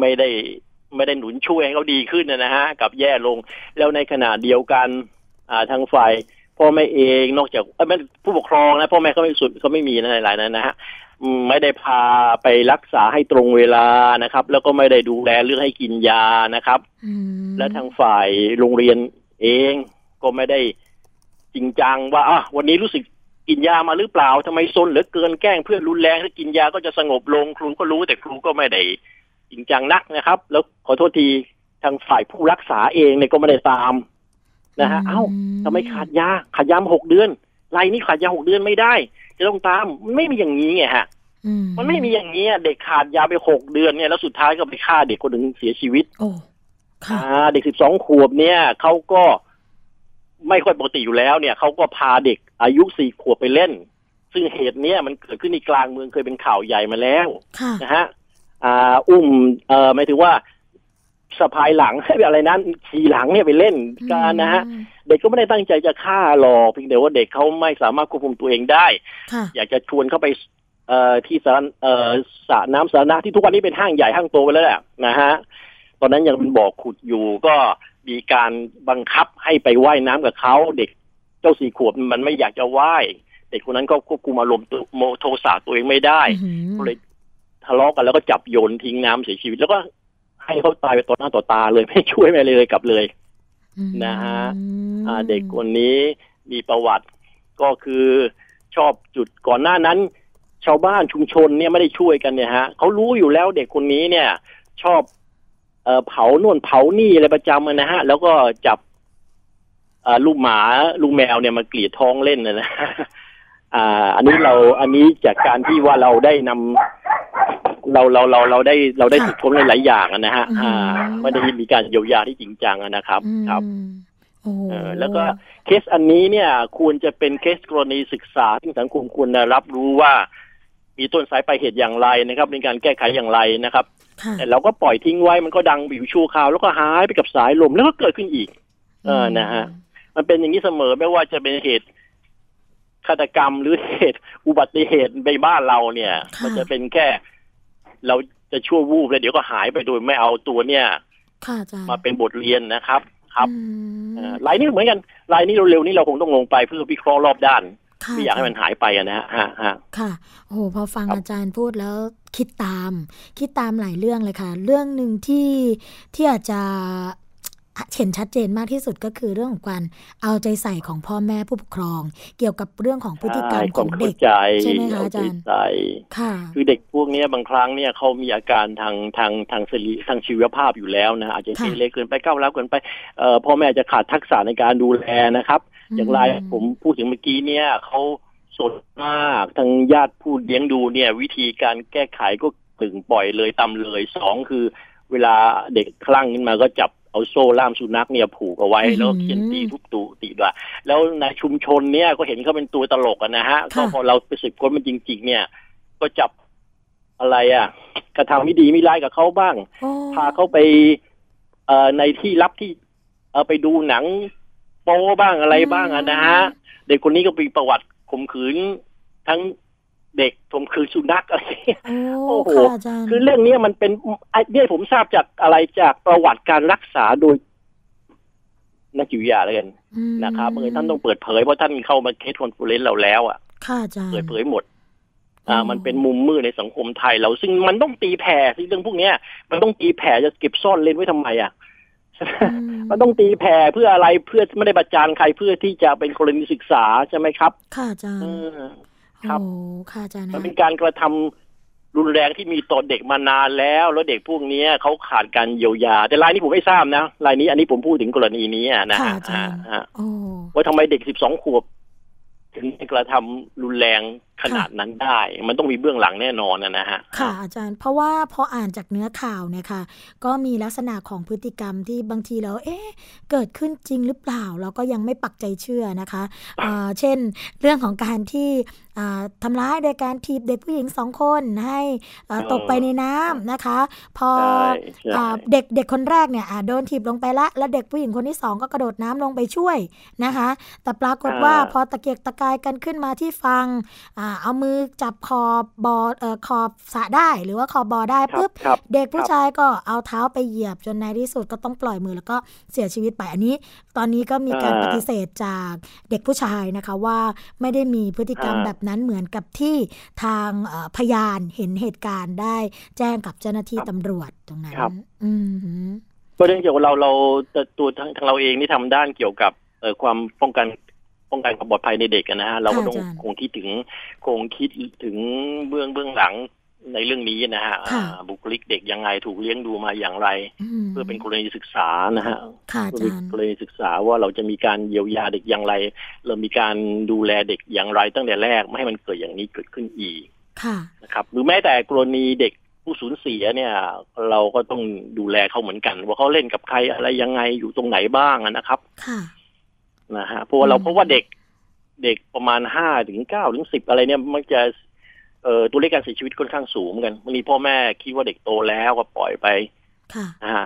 ไม่ได้ ไม่ได้หนุนช่วยให้เขาดีขึ้นนะฮะกลับแย่ลง แล้วในขณะเดียวกันอ่าทางฝ่ายพ่อแม่เองนอกจากเอ้ยไม่ผู้ปกครองนะพ่อแม่เขาไม่สุดเขาไม่มีนะหลายๆนั้นนะฮะอืมไม่ได้พาไปรักษาให้ตรงเวลานะครับ แล้วก็ไม่ได้ดูแลเรื่องให้กินยานะครับอืมและทางฝ่ายโรงเรียนเองก็ไม่ได้จริงจังว่าอะวันนี้รู้สึกกินยามาหรือเปล่าทำไมซนเหลือเกินแกล้งเพื่อนรุนแรงถ้ากินยาก็จะสงบลงครูก็รู้แต่ครูก็ไม่ได้ จริงจังนักนะครับ แล้วขอโทษทีทางฝ่ายผู้รักษาเองเนี่ยก็ไม่ได้ตามนะฮะ เอ้าทำไมขาดยาขาดยามาหกเดือนรายนี้ขาดยาหกเดือนไม่ได้ จะต้องตามมันไม่มีอย่างนี้ไงฮะอืมันไม่มีอย่างนี้อะเด็กขาดยาไปหกเดือนเนี่ยแล้วสุดท้ายก็ไปฆ่าเด็กคนหนึ่งเสียชีวิตโอ้ค่ะอ่าเด็กสิบสองขวบเนี่ยเขาก็ไม่ค่อยปกติอยู่แล้วเนี่ยเขาก็พาเด็กอายุสี่ขวบไปเล่น ซึ่งเหตุเนี้ยมันเกิดขึ้นในกลางเมืองเคยเป็นข่าวใหญ่มาแล้วค่ะนะฮะ อ่าอุ้มเอ่อหมายถึงว่าสะพายหลังอะไรนั้นขี่หลังเนี่ยไปเล่นกันนะฮะเด็กก็ไม่ได้ตั้งใจจะฆ่าหรอกเพียงแต่ว่าเด็กเขาไม่สามารถควบคุมตัวเองได้ค่ะอยากจะชวนเข้าไปเอ่อที่สาเอ่อสระน้ำสาธารณะที่ทุกวันนี้เป็นห้างใหญ่ห้างโตไปแล้วแหละนะฮะตอนนั้นยังเป็นบ่อขุดอยู่ก็มีการบังคับให้ไปว่ายน้ำกับเขาเด็กเจ้าสี่ขวบมันไม่อยากจะว่ายเด็กคนนั้นก็ควบคุมอารมณ์ตัวโมโทสะตัวเองไม่ได้อื้อหือก็เลย ทะเลาะกันแล้วก็จับโยนทิ้งน้ำเสียชีวิต แล้วก็ให้เขาตายไปต่อหน้าต่อตาเลยไม่ช่วยไม่อะไรเลยกลับเลยนะฮะอ่าเด็กคนนี้มีประวัติก็คือชอบจุดก่อนหน้านั้น ชาวบ้านชุมชนเนี่ยไม่ได้ช่วยกันเนี่ยฮะเขารู้อยู่แล้วเด็กคนนี้เนี่ย ชอบเอ่อเผาโน่นเผานี่อะไรประจำอะนะฮะ แล้วก็จับเอ่อลูกหมาลูกแมวเนี่ยมากรีดท้องเล่นนะนะ อ่า อันนี้เราอันนี้จากการที่ว่าเราได้นำเราเราเราเราได้เราได้ค่ะฝึกฝนหลายๆอย่างอะนะฮะอืมอ่าไม่ได้มีการเยียวยาที่จริงจังอะนะครับอืมครับโอ้โหเออแล้วก็เคสอันนี้เนี่ย ควรจะเป็นเคสกรณีศึกษาที่สังคมควรจะรับรู้ว่า มีต้นสายปลายเหตุอย่างไรนะครับในการแก้ไขอย่างไรนะครับค่ะแต่เราก็ปล่อยทิ้งไว้มันก็ดังบิวชั่วคราว แล้วก็หายไปกับสายลมแล้วก็เกิดขึ้นอีก เออนะฮะมันเป็นอย่างนี้เสมอไม่ว่าจะเป็นเหตุ ฆาตกรรมหรือเหตุอุบัติเหตุในบ้านเราเนี่ยค่ะมันจะเป็นแค่ เราจะชั่ววูบแล้วเดี๋ยวก็หายไปโดยไม่เอาตัวเนี่ยค่ะอาจารย์มาเป็นบทเรียนนะครับ ครับอืมเอ่อรายนี้เหมือนกันรายนี้เร็วๆนี้เราคงต้องลงไปเพื่อวิเคราะห์รอบด้านค่ะไม่อยากให้มันหายไปอะนะฮะฮะฮะค่ะโอ้โหพอฟังครับอาจารย์พูดแล้วคิดตาม คิดตามหลายเรื่องเลยค่ะ เรื่องหนึ่งที่ที่อาจจะ เห็นชัดเจนมากที่สุดก็คือเรื่องของการเอาใจใส่ของพ่อแม่ผู้ปกครอง เกี่ยวกับเรื่องของพฤติกรรมใช่ของความเด็เข้ากใจใช่ไหมคะเอาจารย์ใจค่ะคือเด็กพวกเนี้ยบางครั้งเนี่ยเขามีอาการทางทางทางสรีทางชีวภาพอยู่แล้วนะอาจจะค่ะเกเรเกินไปก้าวร้าวเกินไปเอ่อพ่อแม่จะขาดทักษะในการดูแลนะครับ อย่างไรผมพูดถึงเมื่อกี้เนี่ยเขาสดมากทางญาติผู้เลี้ยงดูเนี่ย วิธีการแก้ไขก็ตึงปล่อยเลยตำเลยสองคือ เวลาเด็กคลั่งขึ้นมาก็จับ เอาโซ่ล่ามสุนัขเนี่ยผูกเอาไว้อือหือแล้วก็เขียนตีทุบตูตีด้วยแล้วในชุมชนเนี่ยก็เห็นเขาเป็นตัวตลกอะนะฮะก็ค่ะพอเราไปสืบค้นมันจริง ๆ เนี่ย ก็จับอะไรอะ กระทำไม่ดีไม่ร้ายกับเขาบ้างโอ้พาเขาไป เอ่อในที่ลับที่ เออไปดูหนังโป๊บ้างอะไรบ้างอะนะฮะเด็กคนนี้ก็มีประวัติข่มขืนทั้ง เด็กข่มขืนสุนัขอะไรโอ้โอ้โหค่ะอาจารย์คือเรื่องนี้มันเป็นไอ้เนี่ยผมทราบจากอะไรจากประวัติการรักษาโดยนักจิตวิทยาเลยกันนะครับเมื่อท่านต้องเปิดเผยเพราะท่านเข้ามา case conference เราแล้ว อะค่ะอาจารย์เปิดเผยหมด อ่าอ๋อมันเป็นมุมมืดในสังคมไทยเรา ซึ่งมันต้องตีแผ่สิเรื่องพวกเนี้ย มันต้องตีแผ่จะเก็บซ่อนเล่นไว้ทำไมอะแสมันต้องตีแผ่เพื่ออะไรเพื่อไม่ได้ประจานใครเพื่อที่จะเป็นกรณีศึกษาใช่ไหมครับ ค่ะอาจารย์เออ ครับโอ้ค่ะอาจารย์มันนะเป็นการกระทำรุนแรงที่มีต่อเด็กมานานแล้ว แล้วเด็กพวกเนี้ยเขาขาดการเยียวยา แต่รายนี้ผมไม่ทราบนะรายนี้อันนี้ผมพูดถึงกรณีนี้อะนะค่ะฮะอาจารย์ฮะโอ้ว่าทำไมเด็กสิบสองขวบ ถึงกระทำรุนแรง ขนาดนั้นได้ มันต้องมีเบื้องหลังแน่นอนนะนะฮะ ค่ะ อาจารย์ เพราะว่าพออ่านจากเนื้อข่าวเนี่ยค่ะ ก็มีลักษณะของพฤติกรรมที่บางทีแล้ว เอ๊ะ เกิดขึ้นจริงหรือเปล่า เราก็ยังไม่ปักใจเชื่อนะคะเอ่อเช่น เรื่องของการที่อ่าทำร้ายโดยการถีบเด็กผู้หญิงสองคนให้อ่าเออตกไปในน้ำนะคะ พอใช่ใช่อ่าเด็กเด็กคนแรกเนี่ยอ่าโดนถีบลงไปละ แล้วเด็กผู้หญิงคนที่สองก็กระโดดน้ำลงไปช่วยนะคะ แต่ปรากฏว่าพอตะเกียกตะกายกันขึ้นมาที่ฟังอ่าเอามือจับขอบบอเอ่อขอบสระได้หรือว่าขอบบอได้ครับปุ๊บครับเด็กผู้ครับชายก็เอาเท้าไปเหยียบจนในที่สุดก็ต้องปล่อยมือแล้วก็เสียชีวิตไปอันนี้ ตอนนี้ก็มีการอ่าปฏิเสธจากเด็กผู้ชายนะคะว่าไม่ได้มีพฤติกรรมอ่าแบบนั้นเหมือนกับที่ทางเอ่อพยานเห็นเหตุการณ์ได้แจ้งกับเจ้าหน้าที่ตำรวจตรงนั้นครับอืมหือก็เรื่องเกี่ยวกับเราเราตัวตัวทางทางเราเองนี่ทำด้านเกี่ยวกับเอ่อความป้องกัน ป้องกันความปลอดภัยในเด็กอะนะฮะเราก็ต้องอาจารย์คงคิดถึงคงคิดถึงเบื้องเบื้องหลังในเรื่องนี้นะฮะค่ะอ่าบุคลิกเด็กยังไงถูกเลี้ยงดูมาอย่างไรมเพื่อเป็นกรณีศึกษานะฮะค่ะอาเพื่อจาเป็นรย์กรณีศึกษาว่าเราจะมีการเยียวยาเด็กอย่างไร เรามีการดูแลเด็กอย่างไร ตั้งแต่แรกไม่ให้มันเกิดอย่างนี้เกิดขึ้นอีกค่ะนะครับหรือแม้แต่กรณีเด็กผู้สูญเสียเนี่ย เราก็ต้องดูแลเขาเหมือนกัน ว่าเขาเล่นกับใครอะไรยังไงอยู่ตรงไหนบ้างอะนะครับค่ะ นะฮะเพราะว่าเราอืมเพราะว่าเด็กเด็กประมาณห้าถึงเก้าถึงสิบอะไรเนี่ยมักจะเอ่อตัวเลขการเสียชีวิตค่อนข้างสูงเหมือนกันบางทีพ่อแม่คิดว่าเด็กโตแล้วก็ปล่อยไปค่ะอ่า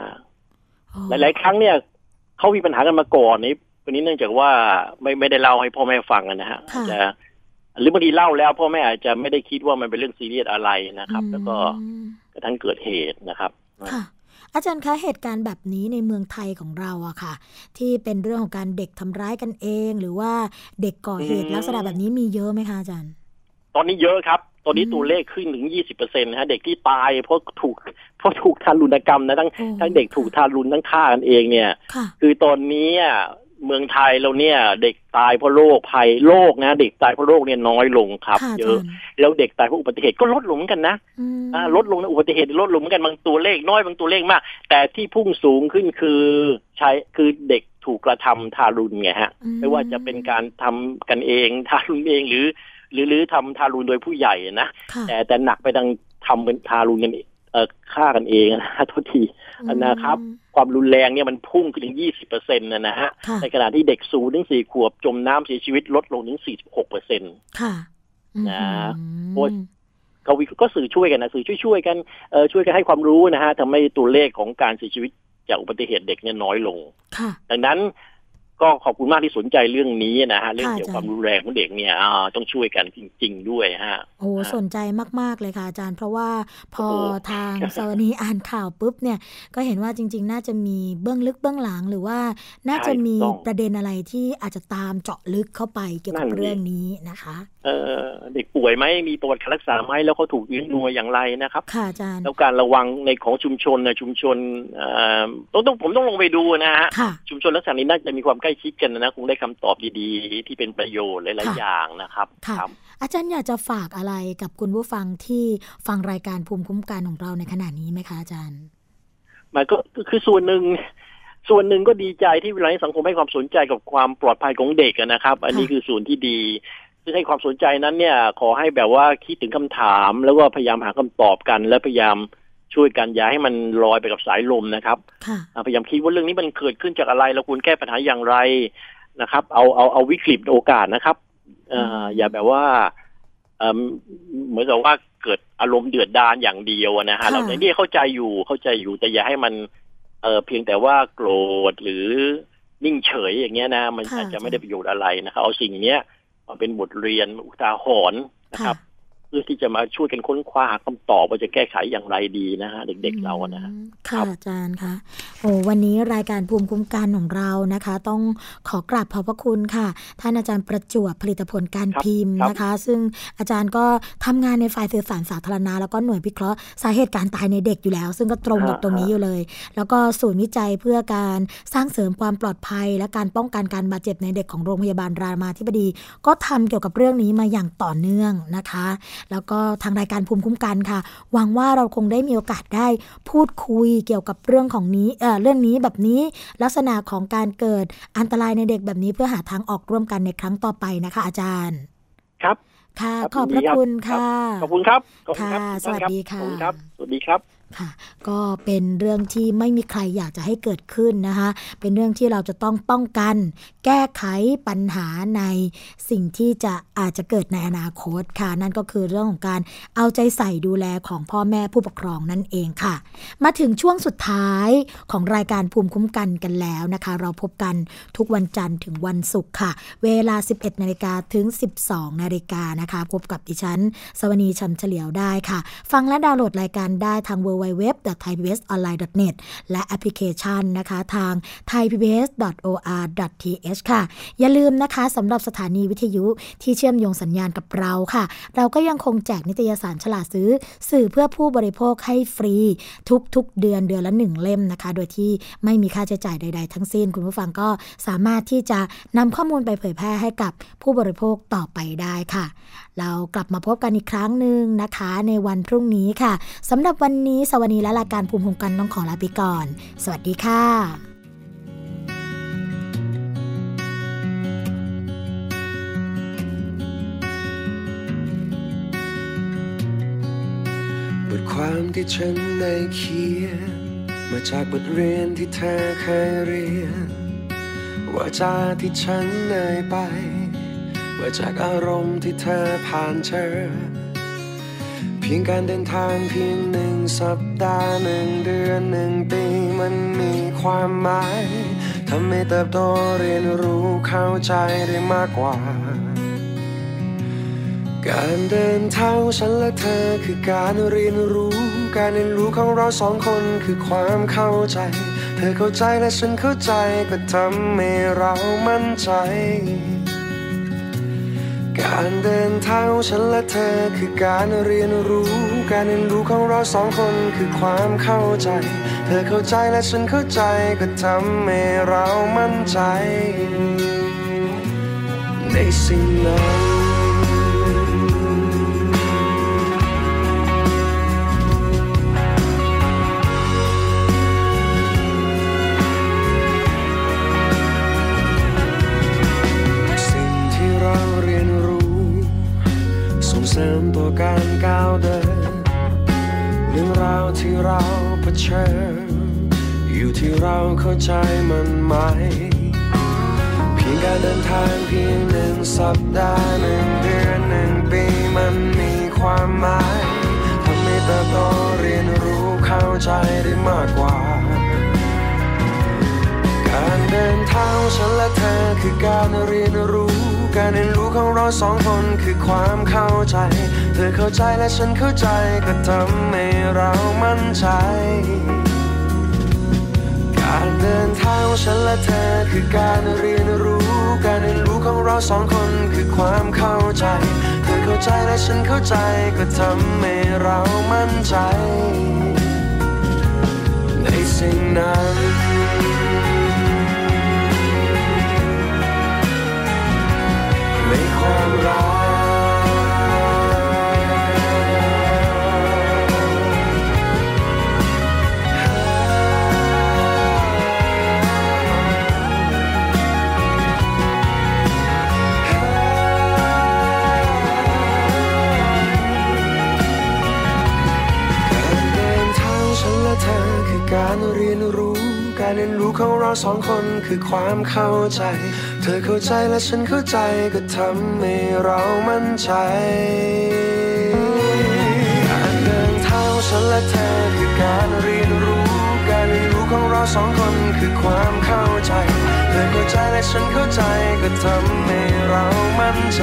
โอ้หลาย ๆ ครั้งเนี่ยเขามีปัญหากันมาก่อนนี้วันนี้เนื่องจากว่าไม่ไม่ได้เล่าให้พ่อแม่ฟังกันนะฮะอาจจะหรือบางทีเล่าแล้วพ่อแม่อาจจะไม่ได้คิดว่ามันเป็นเรื่องซีเรียสอะไรนะครับ แล้วก็อืมกระทั่งเกิดเหตุนะครับค่ะ อาจารย์คะเหตุการณ์แบบนี้ในเมืองไทยของเราอะค่ะ ที่เป็นเรื่องของการเด็กทำร้ายกันเอง หรือว่าเด็กก่อเหตุอืมลักษณะแบบนี้มีเยอะไหมคะอาจารย์ ตอนนี้เยอะครับตอนนี้อืมตัวเลขขึ้นถึง 20เปอร์เซ็นต์นะฮะเด็กที่ตายเพราะถูกเพราะถูกทารุณกรรมนะทั้งโอ้ทั้งเด็กถูกทารุณทั้งฆ่ากันเองเนี่ยค่ะคือตอนนี้อะ เมืองไทยเราเนี่ย เด็กตายเพราะโรคภัยโรคนะ เด็กตายเพราะโรคเนี่ยน้อยลงครับค่ะอาเยจาอะรย์แล้วเด็กตายเพราะอุบัติเหตุก็ลดลงเหมือนกันนะอืมอ่าลดลงนะอุบัติเหตุลดลงเหมือนกันบางตัวเลขน้อยบางตัวเลขมาก แต่ที่พุ่งสูงขึ้นคือใช้คือเด็กถูกกระทำทารุณไงฮะอืไม่ว่าจะเป็นการทำกันเองทารุณเองหรือ หรือหรือทำทารุณโดยผู้ใหญ่นะค่ะแต่แต่หนักไปทางทำเป็นทารุณกันเองเอ่อฆ่ากันเองนะโทษทีนะครับ ความรุนแรงเนี่ยมันพุ่งขึ้นถึง 20เปอร์เซ็นต์นะนะฮะค่ะในขณะที่เด็กศูนย์ถึงสี่ขวบจมน้ำเสียชีวิตลดลงถึง 46เปอร์เซ็นต์ค่ะอืมนะโอ้ยก็วิก็สื่อช่วยกันนะสื่อช่วยๆกันเออช่วยกันให้ความรู้นะฮะทำให้ตัวเลขของการเสียชีวิตจากอุบัติเหตุเด็กเนี่ยน้อยลงค่ะดังนั้น ก็ขอบคุณมากที่สนใจเรื่องนี้นะฮะเรื่องค่ะเกี่ยวกับอาจารย์ความรุนแรงของเด็กเนี่ยอ่าต้องช่วยกันจริง ๆ ด้วยฮะโอ้ฮะสนใจมาก ๆ เลยค่ะอาจารย์ เพราะว่าพอโอ้โหทางสวนีอ่านข่าวปุ๊บเนี่ย ก็เห็นว่าจริง ๆ น่าจะมีเบื้องลึกเบื้องหลังหรือว่าน่าจะมีใช่ถูกต้องประเด็นอะไรที่อาจจะตามเจาะลึกเข้าไปเกี่ยวกับนั่นดิเรื่องนี้นะคะ เออเด็กป่วยไหมมีประวัติการรักษาไหมแล้วเขาถูกเลี้ยงดูมาอย่างไรนะครับค่ะอาจารย์แล้วการระวังในของชุมชนนะชุมชนเอ่อต้องต้องผมต้องลงไปดูนะฮะค่ะชุมชนลักษณะนี้น่าจะมีความใกล้ชิดกันนะคงได้คำตอบดีๆ ที่เป็นประโยชน์หลายค่ะๆอย่างนะครับค่ะครับอาจารย์อยากจะฝากอะไรกับคุณผู้ฟังที่ฟังรายการภูมิคุ้มกันของเราในขณะนี้ไหมคะอาจารย์มันก็คือส่วนหนึ่งส่วนหนึ่งก็ดีใจที่เวลานี้สังคมให้ความสนใจกับความปลอดภัยของเด็กอะนะครับ อันนี้ค่ะคือส่วนที่ดี ซึ่งให้ความสนใจนั้นเนี่ย ขอให้แบบว่าคิดถึงคำถาม แล้วก็พยายามหาคำตอบกัน และพยายามช่วยกันอย่าให้มันลอยไปกับสายลมนะครับค่ะอ่าพยายามคิดว่าเรื่องนี้มันเกิดขึ้นจากอะไรเราควรแก้ปัญหาอย่างไรนะครับ เอาเอาเอาวิกฤตเป็นโอกาสนะครับเอ่ออย่าแบบว่าเอ่อเหมือนกับว่าเกิดอารมณ์เดือดดาลอย่างเดียวอะนะฮะค่ะเราในนี้เข้าใจอยู่เข้าใจอยู่แต่อย่าให้มันเออเพียงแต่ว่าโกรธหรือนิ่งเฉยอย่างเงี้ยนะ มันค่ะอาจจะไม่ได้ประโยชน์อะไรนะครับเอาสิ่งเนี้ยมา เป็นบทเรียนอุทาหรณ์นะครับ เพื่อที่จะมาช่วยกันค้นคว้าหาคำตอบว่าจะแก้ไขอย่างไรดีนะฮะ เด็กๆเราอะนะฮะค่ะอาจารย์คะโอ้วันนี้รายการภูมิคุ้มกันของเรานะคะ ต้องขอกราบขอบพระคุณค่ะ ท่านอาจารย์ประจวบผลิตผลการครับพิมพ์ครับนะคะ ซึ่งอาจารย์ก็ทำงานในฝ่ายสื่อสารสาธารณะแล้วก็หน่วยวิเคราะห์สาเหตุการตายในเด็กอยู่แล้ว ซึ่งก็ตรงกับตรงนี้อยู่เลย แล้วก็ศูนย์วิจัยเพื่อการสร้างเสริมความปลอดภัย และการป้องกันการบาดเจ็บในเด็กของโรงพยาบาลรามาธิบดี ก็ทำเกี่ยวกับเรื่องนี้มาอย่างต่อเนื่องนะคะแล้วก็ทางรายการภูมิคุ้มกันค่ะ หวังว่าเราคงได้มีโอกาสได้พูดคุยเกี่ยวกับเรื่องของนี้เอ่อเรื่องนี้แบบนี้ลักษณะของการเกิดอันตรายในเด็กแบบนี้เพื่อหาทางออกร่วมกันในครั้งต่อไปนะคะ อาจารย์ ครับค่ะครับขอบพระยินดีครับคุณค่ะ ขอบคุณครับขอบคุณครับค่ะทุกท่านสวัสดีค่ะขอบณรับสวัสดีครับ ค่ะก็เป็นเรื่องที่ไม่มีใครอยากจะให้เกิดขึ้นนะคะ เป็นเรื่องที่เราจะต้องป้องกัน แก้ไขปัญหาในสิ่งที่จะอาจจะเกิดในอนาคตค่ะ นั่นก็คือเรื่องของการเอาใจใส่ดูแลของพ่อแม่ผู้ปกครองนั่นเองค่ะ มาถึงช่วงสุดท้ายของรายการภูมิคุ้มกันกันแล้วนะคะ เราพบกันทุกวันจันทร์ถึงวันศุกร์ค่ะ เวลา 11นาฬิกาถึง 12นาฬิกานะคะ พบกับดิฉัน สวนีชำเฉลียวได้ค่ะ ฟังและดาวน์โหลดรายการได้ทางเว www.thaipbsonline.net และแอปพลิเคชันนะคะทาง thaipbs.or.th ค่ะ อย่าลืมนะคะสำหรับสถานีวิทยุที่เชื่อมโยงสัญญาณกับเราค่ะ เราก็ยังคงแจกนิตยสารฉลาดซื้อ สื่อเพื่อผู้บริโภคให้ฟรี ทุกๆ เดือนเดือนละหนึ่งเล่มนะคะ โดยที่ไม่มีค่าใช้จ่ายใด ๆ ทั้งสิ้น คุณผู้ฟังก็สามารถที่จะนำข้อมูลไปเผยแพร่ให้กับผู้บริโภคต่อไปได้ค่ะ เรากลับมาพบกันอีกครั้งหนึ่งนะคะ ในวันพรุ่งนี้ค่ะสำหรับวันนี้สวัสดีและรายการภูมิคุ้มกันต้องขอลาไปก่อน สวัสดีค่ะบทความที่ฉันได้เขียนมาจากบทเรียนที่เธอเคยเรียน ว่าจาที่ฉันเอ่ยไป ว่าจากอารมณ์ที่เธอผ่านเจอเพียงการเดินทางเพียงหนึ่งสัปดาห์หนึ่งเดือนหนึ่งปีมันมีความหมายทำให้เติบโตเรียนรู้เข้าใจได้มากกว่า การเดินเท้าฉันและเธอคือการเรียนรู้ การเรียนรู้ของเราสองคนคือความเข้าใจ เธอเข้าใจและฉันเข้าใจก็ทำให้เรามั่นใจ การเดินทางของฉันและเธอคือการเรียนรู้ การเรียนรู้ของเราสองคนคือความเข้าใจ เธอเข้าใจและฉันเข้าใจก็ทำให้เรามั่นใจ ในสิ่งนั้น การก้าวเดินเรื่องราวที่เราเผชิญอยู่ที่เราเข้าใจมันไหม เพียงการเดินทางเพียงหนึ่งสัปดาห์หนึ่งเดือนหนึ่งปีมันมีความหมายทำให้เติบโตเรียนรู้เข้าใจได้มากกว่า การเดินทางฉันและเธอคือการเรียนรู้การเรียนรู้ของเราสองคนคือความเข้าใจ เธอเข้าใจและฉันเข้าใจก็ทำให้เรามั่นใจ การเดินทางของฉันและเธอคือการเรียนรู้ การเรียนรู้ของเราสองคนคือความเข้าใจ เธอเข้าใจและฉันเข้าใจก็ทำให้เรามั่นใจ ในสิ่งนั้นใน สองคนคือความเข้าใจ เธอเข้าใจและฉันเข้าใจก็ทำให้เรามั่นใจการเดินเท้าฉันและเธอคือการเรียนรู้ การเรียนรู้ของเราสองคนคือความเข้าใจ เธอเข้าใจและฉันเข้าใจก็ทำให้เรามั่นใจ